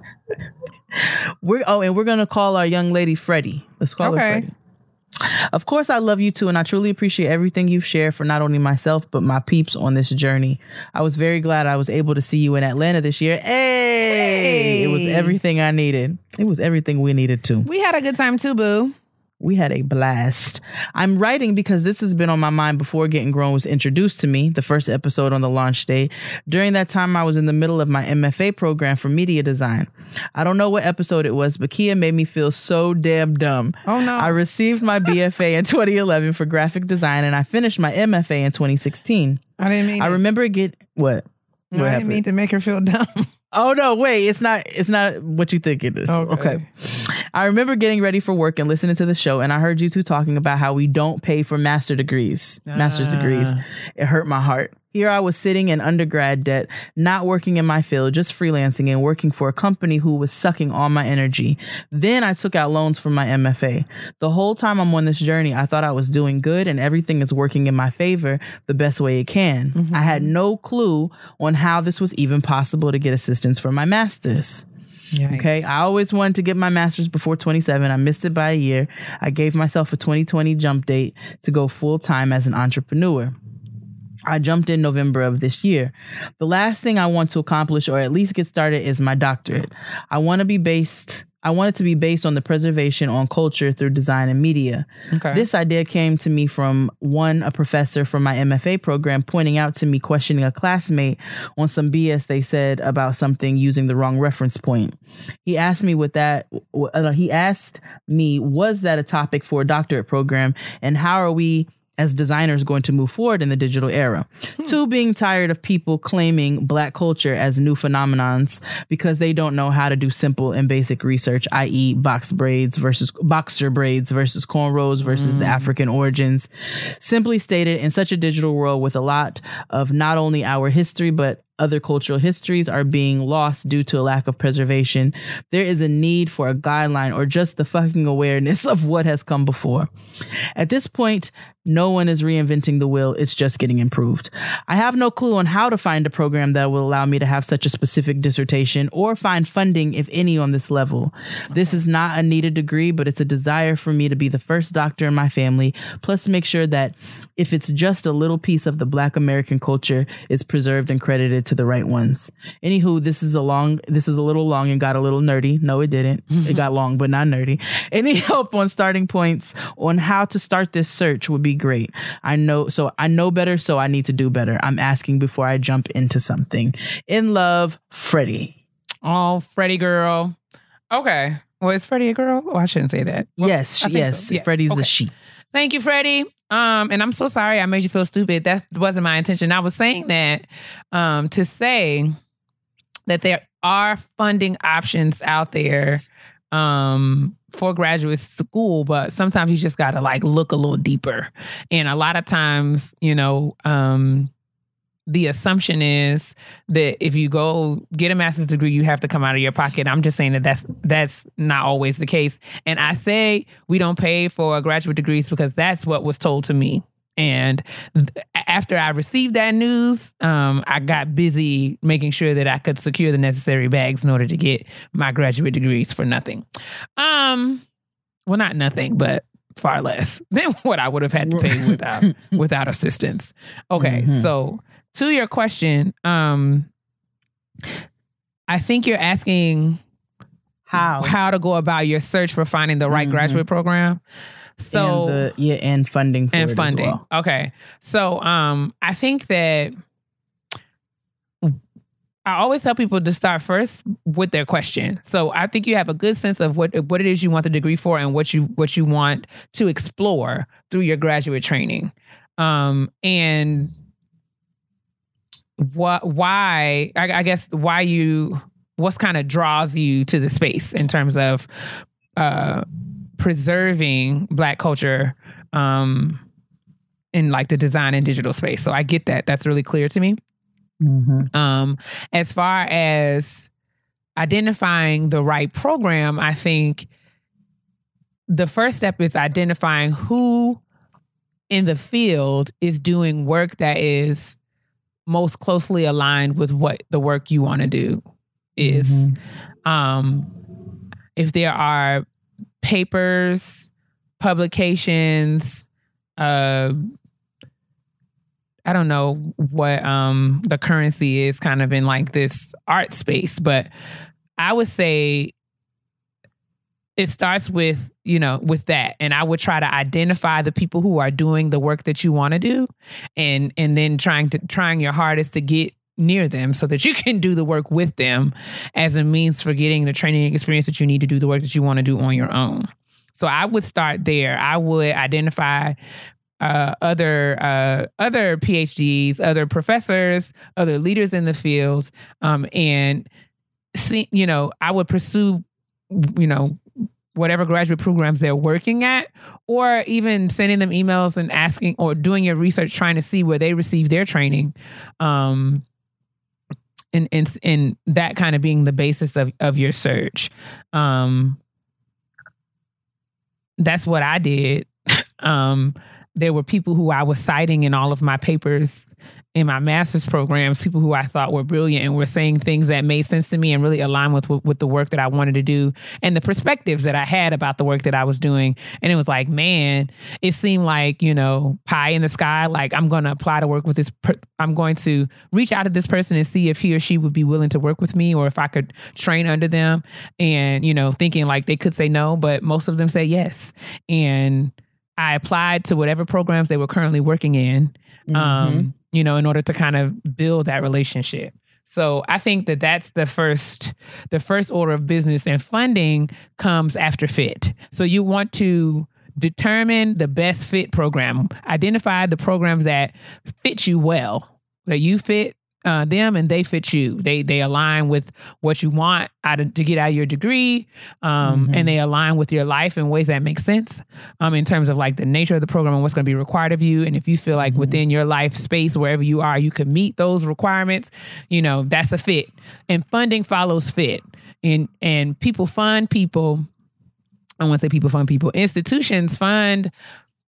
<laughs> We're oh, and we're gonna call our young lady Freddie. Let's call Okay. her Freddie. Of course, I love you too, and I truly appreciate everything you've shared for not only myself but my peeps on this journey. I was very glad I was able to see you in Atlanta this year. Hey, it was everything I needed. It was everything we needed too. we had a good time too, boo. We had a blast. I'm writing because this has been on my mind before Getting Grown was introduced to me, the first episode on the launch day. During that time, I was in the middle of my MFA program for media design. I don't know what episode it was, but Kia made me feel so damn dumb. Oh, no. I received my BFA in <laughs> 2011 for graphic design and I finished my MFA in 2016. I didn't mean. I remember get what? No, What I didn't happened? mean to make her feel dumb. <laughs> Oh no, wait, it's not it's not what you think it is. Okay. Okay. I remember getting ready for work and listening to the show and I heard you two talking about how we don't pay for master degrees. Master's Ah. degrees. It hurt my heart. Here I was sitting in undergrad debt, not working in my field, just freelancing and working for a company who was sucking all my energy. Then I took out loans for my MFA. The whole time I'm on this journey, I thought I was doing good and everything is working in my favor the best way it can. Mm-hmm. I had no clue on how this was even possible to get assistance for my master's. Okay. I always wanted to get my master's before 27. I missed it by a year. I gave myself a 2020 jump date to go full time as an entrepreneur. I jumped in November of this year. The last thing I want to accomplish or at least get started is my doctorate. I want to be based I want it to be based on the preservation on culture through design and media. Okay. This idea came to me from one, a professor from my MFA program pointing out to me questioning a classmate on some BS they said about something using the wrong reference point. He asked me with that, uh, he asked me, was that a topic for a doctorate program and how are we as designers going to move forward in the digital era. Hmm. Two, being tired of people claiming black culture as new phenomenons because they don't know how to do simple and basic research, i.e. box braids versus boxer braids versus cornrows versus the hmm. African origins. Simply stated, in such a digital world with a lot of not only our history, but other cultural histories are being lost due to a lack of preservation. There is a need for a guideline or just the fucking awareness <laughs> of what has come before. At this point, no one is reinventing the wheel. It's just getting improved. I have no clue on how to find a program that will allow me to have such a specific dissertation or find funding, if any, on this level. This is not a needed degree, but it's a desire for me to be the first doctor in my family, plus make sure that if it's just a little piece of the Black American culture, is preserved and credited to the right ones. Anywho, this is a long, this is a little long and got a little nerdy. No, it didn't. It got long, but not nerdy. <laughs> Any help on starting points on how to start this search would be great. I know, so I know better, so I need to do better. I'm asking before I jump into something. In love, Freddie. Oh, Freddie girl. Okay. Well, is Freddie a girl? Oh, I shouldn't say that. Well, yes, yes. so. Yeah. Freddie's Okay. a she. Thank you, Freddie. Um, and I'm so sorry I made you feel stupid. That wasn't my intention. I was saying that um to say that there are funding options out there um for graduate school, but sometimes you just gotta like look a little deeper. And a lot of times, you know, um the assumption is that if you go get a master's degree, you have to come out of your pocket. I'm just saying that that's that's not always the case. And I say we don't pay for graduate degrees because that's what was told to me. And after I received that news, um, I got busy making sure that I could secure the necessary bags in order to get my graduate degrees for nothing. Um, well, not nothing, but far less <laughs> than what I would have had to pay without without assistance. Okay, Mhm. so to your question, um, I think you're asking How? how to go about your search for finding the right Mhm. graduate program. So and the, yeah, and funding for and it as funding. well. Okay. So um I think that I always tell people to start first with their question. So I think you have a good sense of what what it is you want the degree for and what you what you want to explore through your graduate training. Um and what why I, I guess why you what's kind of draws you to the space in terms of uh preserving black culture um in like the design and digital space. So I get that. That's really clear to me. Mm-hmm. Um as far as identifying the right program, I think the first step is identifying who in the field is doing work that is most closely aligned with what the work you want to do is Mhm. um, if there are papers, publications, uh, I don't know what um, the currency is kind of in like this art space, but I would say it starts with you know with that. And i would try to identify the people who are doing the work that you want to do and and then trying to trying your hardest to get near them so that you <laughs> can do the work with them as a means for getting the training experience that you need to do the work that you want to do on your own. So i would start there. I would identify uh, other uh, other phds other professors other leaders in the field um, and see you know i would pursue you know whatever graduate programs they're working at, or even sending them emails and asking or doing your research trying to see where they receive their training. Um, and, and, and that kind of being the basis of, of your search. Um, that's what I did. <laughs> um, there were people who I was citing in all of my papers in my master's programs, people who I thought were brilliant and were saying things that made sense to me and really aligned with, with, with the work that I wanted to do and the perspectives that I had about the work that I was doing. And it was like, man, it seemed like you know pie in the sky. Like I'm going to apply to work with this. Per- I'm going to reach out to this person and see if he or she would be willing to work with me or if I could train under them. And you know, thinking like they could say no, but most of them say yes. And I applied to whatever programs they were currently working in. Mm-hmm. Um, you know, in order to kind of build that relationship. So I think that that's the first the first order of business and funding comes after fit. So you want to determine the best fit program, identify the programs that fit you well, that you fit uh, them and they fit you. They they align with what you want out of, to get out of your degree, um, Mhm. and they align with your life in ways that make sense um, in terms of like the nature of the program and what's going to be required of you. And if you feel like Mhm. within your life space, wherever you are, you can meet those requirements, you know, that's a fit. And funding follows fit. And and people fund people. I want to say people fund people. Institutions fund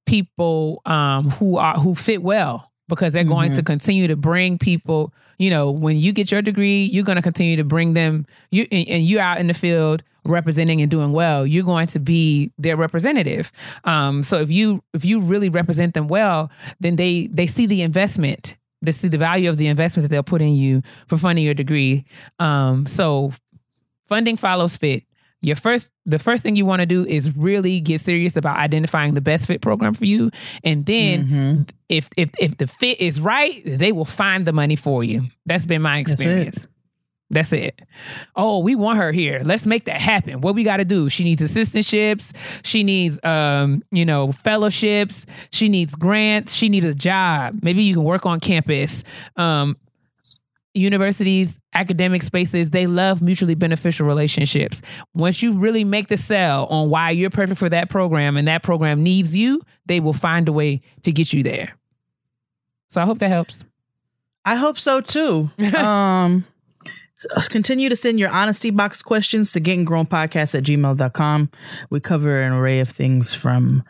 people um, who are who fit well because they're going Mhm. to continue to bring people. You know, when you get your degree, you're going to continue to bring them. You and, and you're out in the field representing and doing well. You're going to be their representative. Um, so if you if you really represent them well, then they they see the investment. They see the value of the investment that they'll put in you for funding your degree. Um, so funding follows fit. Your first, the first thing you want to do is really get serious about identifying the best fit program for you, and then Mhm. if if if the fit is right, they will find the money for you. That's been my That's it. experience. That's it. Oh, we want her here. Let's make that happen. What we got to do? She needs assistantships. She needs, um, you know, fellowships. She needs grants. She needs a job. Maybe you can work on campus. Um, universities, academic spaces, they love mutually beneficial relationships. Once you really make the sell on why you're perfect for that program and that program needs you, they will find a way to get you there. So I hope that helps. I hope so too. <laughs> um, continue to send your honesty box questions to gettinggrownpodcast at gmail.com. We cover an array of things from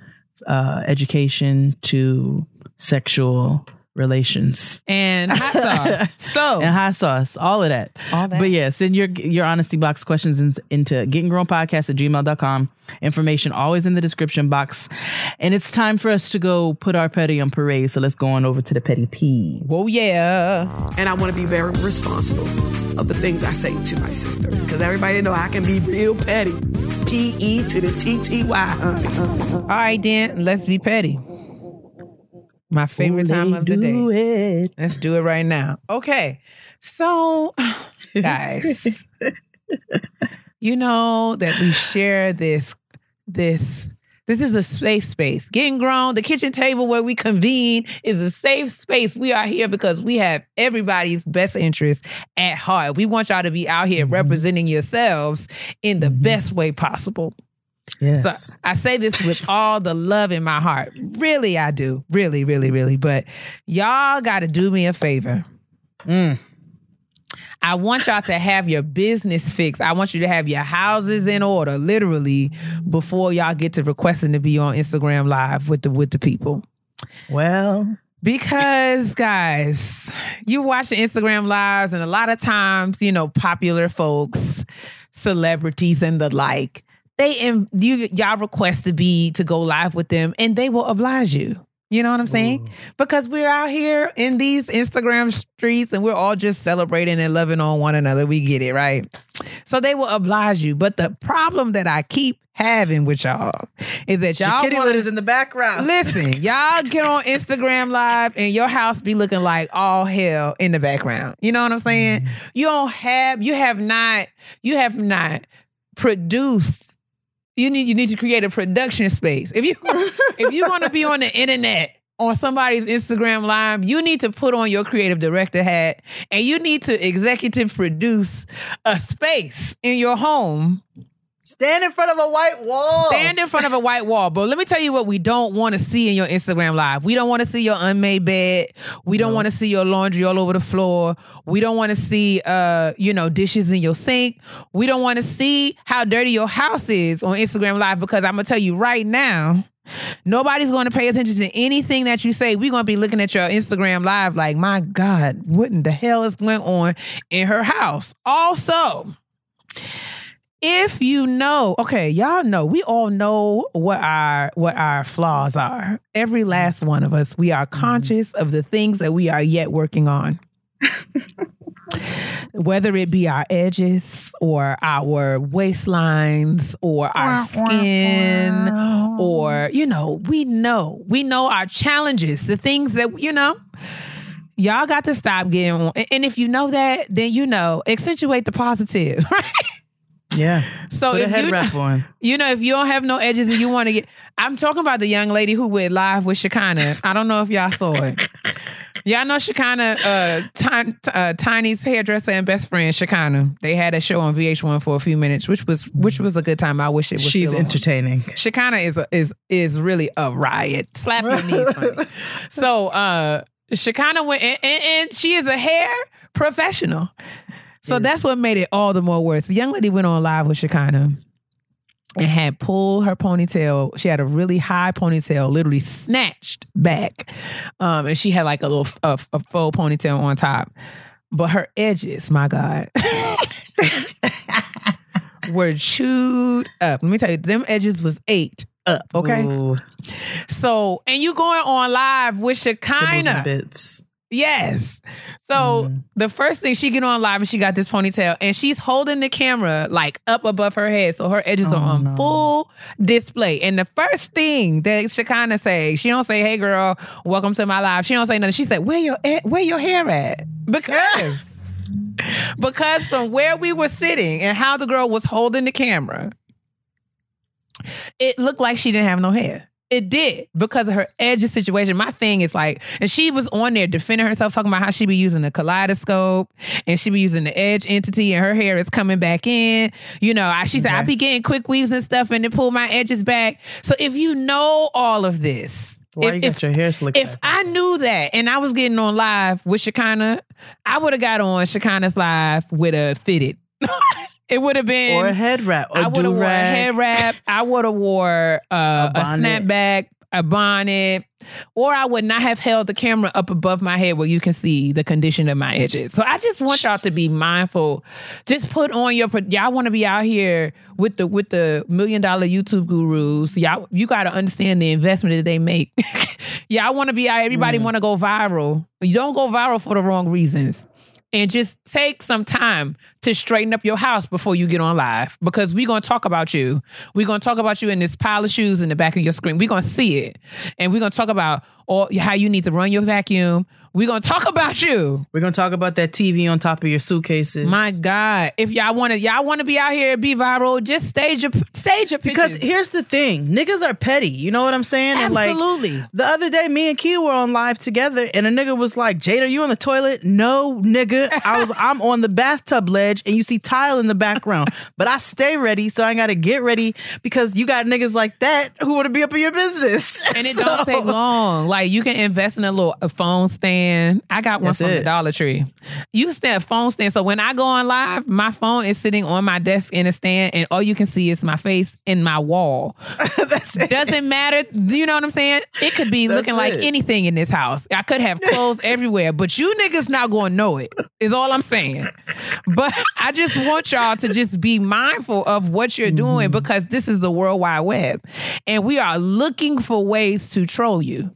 uh, education to sexual relations And hot sauce. <laughs> So and hot sauce, all of that. all that. But yeah, send your your honesty box questions in, into Podcast at gmail.com. Information always in the description box. And it's time for us to go put our petty on parade. So let's go on over to the petty P. Whoa, yeah. and I want to be very responsible of the things I say to my sister because everybody know I can be real petty. P E to the T T Y, honey, honey, honey. All right, then let's be petty. My favorite Ooh, time of the day. it. Let's do it right now. Okay. So, <laughs> guys, you know that we share this this this is a safe space. Getting grown, the kitchen table where we convene is a safe space. We are here because we have everybody's best interest at heart. We want y'all to be out here representing yourselves in the best way possible. Yes. So I say this with <laughs> all the love in my heart. Really, I do. Really, really, really. But y'all got to do me a favor. Mm. I want y'all to have your business fixed. I want you to have your houses in order, literally, before y'all get to requesting to be on Instagram Live with the with the people. Well, Because guys, you watch the Instagram lives, and a lot of times, you know, popular folks, celebrities, and the like, they in, you y'all request to be to go live with them, and they will oblige you. You know what I'm saying? Because we're out here in these Instagram streets, and we're all just celebrating and loving on one another. We get it, right? So they will oblige you. But the problem that I keep having with y'all is that y'all kitty wanna- in the background. Listen, <laughs> y'all get on Instagram live and your house be looking like all hell in the background. You know what I'm saying? Mm-hmm. You don't have you have not you have not produced you need you need to create a production space. If you <laughs> if you want to be on the internet on somebody's Instagram live, you need to put on your creative director hat and you need to executive produce a space in your home Stand in front of a white wall. Stand in front of a white wall. But let me tell you what we don't want to see in your Instagram live. We don't want to see your unmade bed. We don't want to see your laundry all over the floor. We don't want to see uh, you know, dishes in your sink. We don't want to see how dirty your house is on Instagram live because I'm gonna tell you right now, Nobody's going to pay attention to anything that you say. We're going to be looking at your Instagram live like, my God, what in the hell is going on in her house? Also, if you know, okay, y'all know, we all know what our what our flaws are. Every last one of us, we are conscious of the things that we are yet working on. <laughs> Whether it be our edges or our waistlines or our skin or you know, we know. We know our challenges, the things that you know, y'all got to stop getting and if you know that, then you know, accentuate the positive, <laughs> right? Yeah. So Put a if head you wrap on. you know, if you don't have no edges and you want to get, I'm talking about the young lady who went live with Shekinah. I don't know if y'all saw it. Y'all know Shekinah, uh, Ti- uh, Tiny's hairdresser and best friend Shekinah. They had a show on VH1 for a few minutes, which was which was a good time. I wish it was. She's still on. entertaining. Shekinah is a, is is really a riot. Slap your knees, <laughs> funny. So uh Shekinah went and, and, and she is a hair professional. So that's what made it all the more worse. The young lady went on live with Shekinah and had pulled her ponytail. She had a really high ponytail, literally snatched back, um, and she had like a little a, a faux ponytail on top. But her edges, my God, <laughs> were chewed up. Let me tell you, them edges was eight up. Okay, Ooh, so and you going on live with Shekinah? bits. Yes. So Mm. the first thing she get on live and she got this ponytail and she's holding the camera like up above her head, so her edges Oh, are on no. full display. And the first thing that Shekinah say, she don't say, "Hey girl, welcome to my live." She don't say nothing. She said, "Where your e- where your hair at?" Because <laughs> because from where we were sitting and how the girl was holding the camera, it looked like she didn't have no hair. It did because of her edges situation. My thing is like, and she was on there defending herself, talking about how she be using the kaleidoscope and she be using the edge entity, and her hair is coming back in. You know, I, she said I Okay. be getting quick weaves and stuff, and to pull my edges back. So if you know all of this, Why if, you if got your hair slicked if? I knew that and I was getting on live with Shekinah, I would have got on Shekinah's live with a fitted. <laughs> it would have been or a head wrap, or I would have wore a head wrap. I would have wore uh, a, bonnet. snapback, a bonnet, or I would not have held the camera up above my head where you can see the condition of my edges. So I just want y'all to be mindful. Just put on your y'all want to be out here with the with the million dollar YouTube gurus. Y'all you got to understand the investment that they make. <laughs> y'all want to be out. Everybody Mm. want to go viral. You don't go viral for the wrong reasons and just take some time to straighten up your house before you get on live because we're going to talk about you. We're going to talk about you in this pile of shoes in the back of your screen. We're going to see it. And we're going to talk about all, how you need to run your vacuum. We're going to talk about you. We're gonna talk about that TV on top of your suitcases. My God. If y'all want to y'all want to be out here and be viral, just stage your stage your picture. because here's the thing, niggas are petty. You know what I'm saying? And like Absolutely. the other day, me and Q were on live together, and a nigga was like, "Jade, are you on the toilet?" No, nigga. I was. I'm on the bathtub ledge, and you see tile in the background. <laughs> but I stay ready, so I got to get ready because you got niggas like that who want to be up in your business. and it <laughs> So- don't take long. Like you can invest in a little a phone stand. I got one That's from the. Dollar Tree. You stand phone stand. So when I go on live, my phone is sitting on my desk in a stand, and all you can see is my face in my wall. <laughs> That's it. Doesn't matter. You know what I'm saying? It could be That's looking like anything in this house. I could have clothes <laughs> everywhere, but you niggas not going to know it. Is all I'm saying. But I just want y'all to just be mindful of what you're doing Mm-hmm. because this is the World Wide Web, and we are looking for ways to troll you.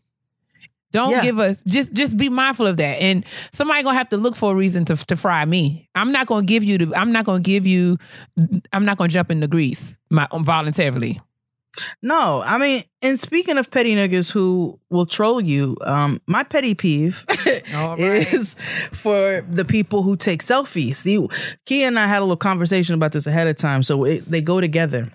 Don't Yeah. give us just just be mindful of that. And somebody gonna have to look for a reason to to fry me. I'm not gonna give you the I'm not gonna give you I'm not gonna jump in the grease my voluntarily. No, I mean, and speaking of petty niggas who will troll you, um, my petty peeve <laughs> right. is for the people who take selfies. The, Kia and I had a little conversation about this ahead of time, so it, they go together.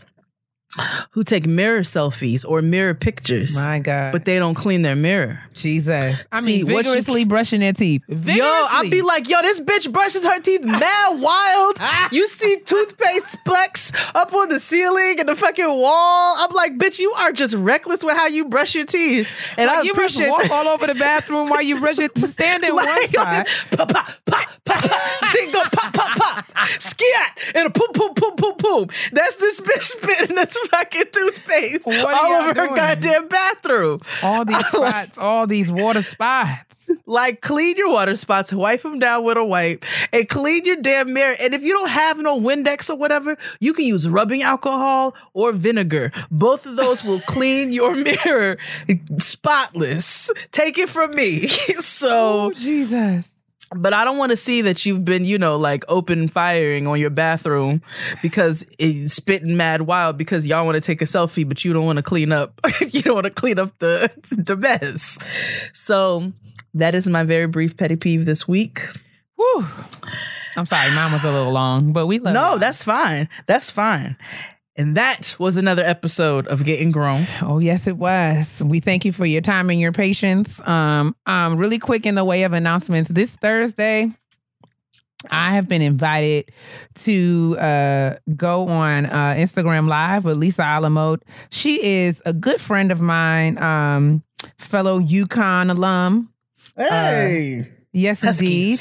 Who take mirror selfies or mirror pictures, My God. but they don't clean their mirror. Jesus. I See, mean, what you- vigorously brushing their teeth. Yo, I'd be like, yo, this bitch brushes her teeth <laughs> mad wild. <laughs> You see toothpaste splecks up on the ceiling and the fucking wall. I'm like, bitch, you are just reckless with how you brush your teeth. And I you must appreciate walk that. all over the bathroom while you brush it. <laughs> Stand in one Like, spot. pop, pop, pop, pop, pop. Then go pop, pop, pop. Scat and a poop, poop, poop, poop, poop. That's this bitch spitting this <laughs> fucking toothpaste all over her goddamn bathroom. All these <laughs> spots, all these water spots. Like, clean your water spots, wipe them down with a wipe, and clean your damn mirror. And if you don't have no Windex or whatever, you can use rubbing alcohol or vinegar. Both of those will clean <laughs> your mirror spotless. Take it from me. so, Oh, Jesus. But I don't want to see that you've been, you know, like open firing on your bathroom because it's spitting mad wild because y'all want to take a selfie, but you don't want to clean up. <laughs> you don't want to clean up the <laughs> the mess. So that is my very brief petty peeve this week. Whew. I'm sorry, mine was a little long, but we love no, y'all. that's fine. That's fine. And that was another episode of Getting Grown. Oh yes, it was. We thank you for your time and your patience. Um, um, really quick in the way of announcements. This Thursday, I have been invited to uh go on uh Instagram Live with Lisa Alamode. She is a good friend of mine, um, fellow UConn alum. Hey, Yes, indeed.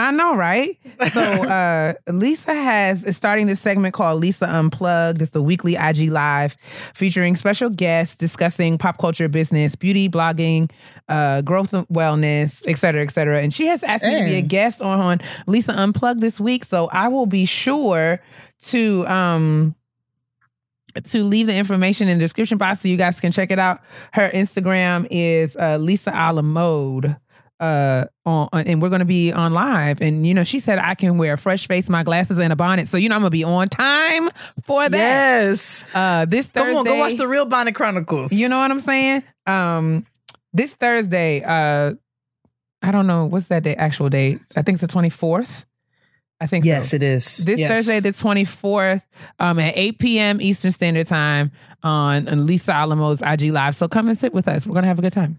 I know, right? So <laughs> uh Lisa has is starting this segment called Lisa Unplugged. It's the weekly IG live featuring special guests discussing pop culture, business, beauty, blogging, uh, growth and wellness, et cetera, et cetera. And she has asked me to be a guest on, on Lisa Unplugged this week. So I will be sure to um to leave the information in the description box so you guys can check it out. Her Instagram is uh, Lisa Alamode. Uh, on and we're gonna be on live, and you know she said I can wear a fresh face, my glasses, and a bonnet. So you know I'm gonna be on time for that. Yes. Uh, this Thursday, Come on, go watch the Real Bonnet Chronicles. you know what I'm saying? Um, this Thursday, uh, I don't know what's that day, actual date. I think it's the 24th. I think Yes, so. it is. This Yes. Thursday, the 24th, um, at 8 p.m. Eastern Standard Time on Lisa Alamode's IG Live. So come and sit with us. We're gonna have a good time.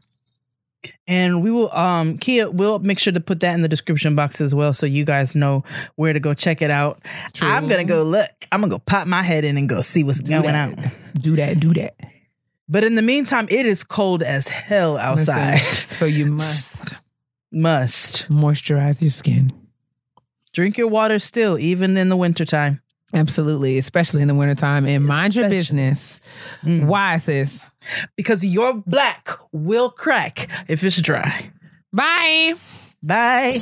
And we will um Kia we'll make sure to put that in the description box as well so you guys know where to go check it out. True. I'm gonna go look. I'm gonna go pop my head in and go see what's going that. on. Do that. Do that. But in the meantime, it is cold as hell outside. Listen, so you <laughs> must Must moisturize your skin. drink your water still, even in the wintertime. Absolutely, especially in the wintertime. And mind your business. Mm. Why, sis? Because your black will crack if it's dry. Bye. Bye.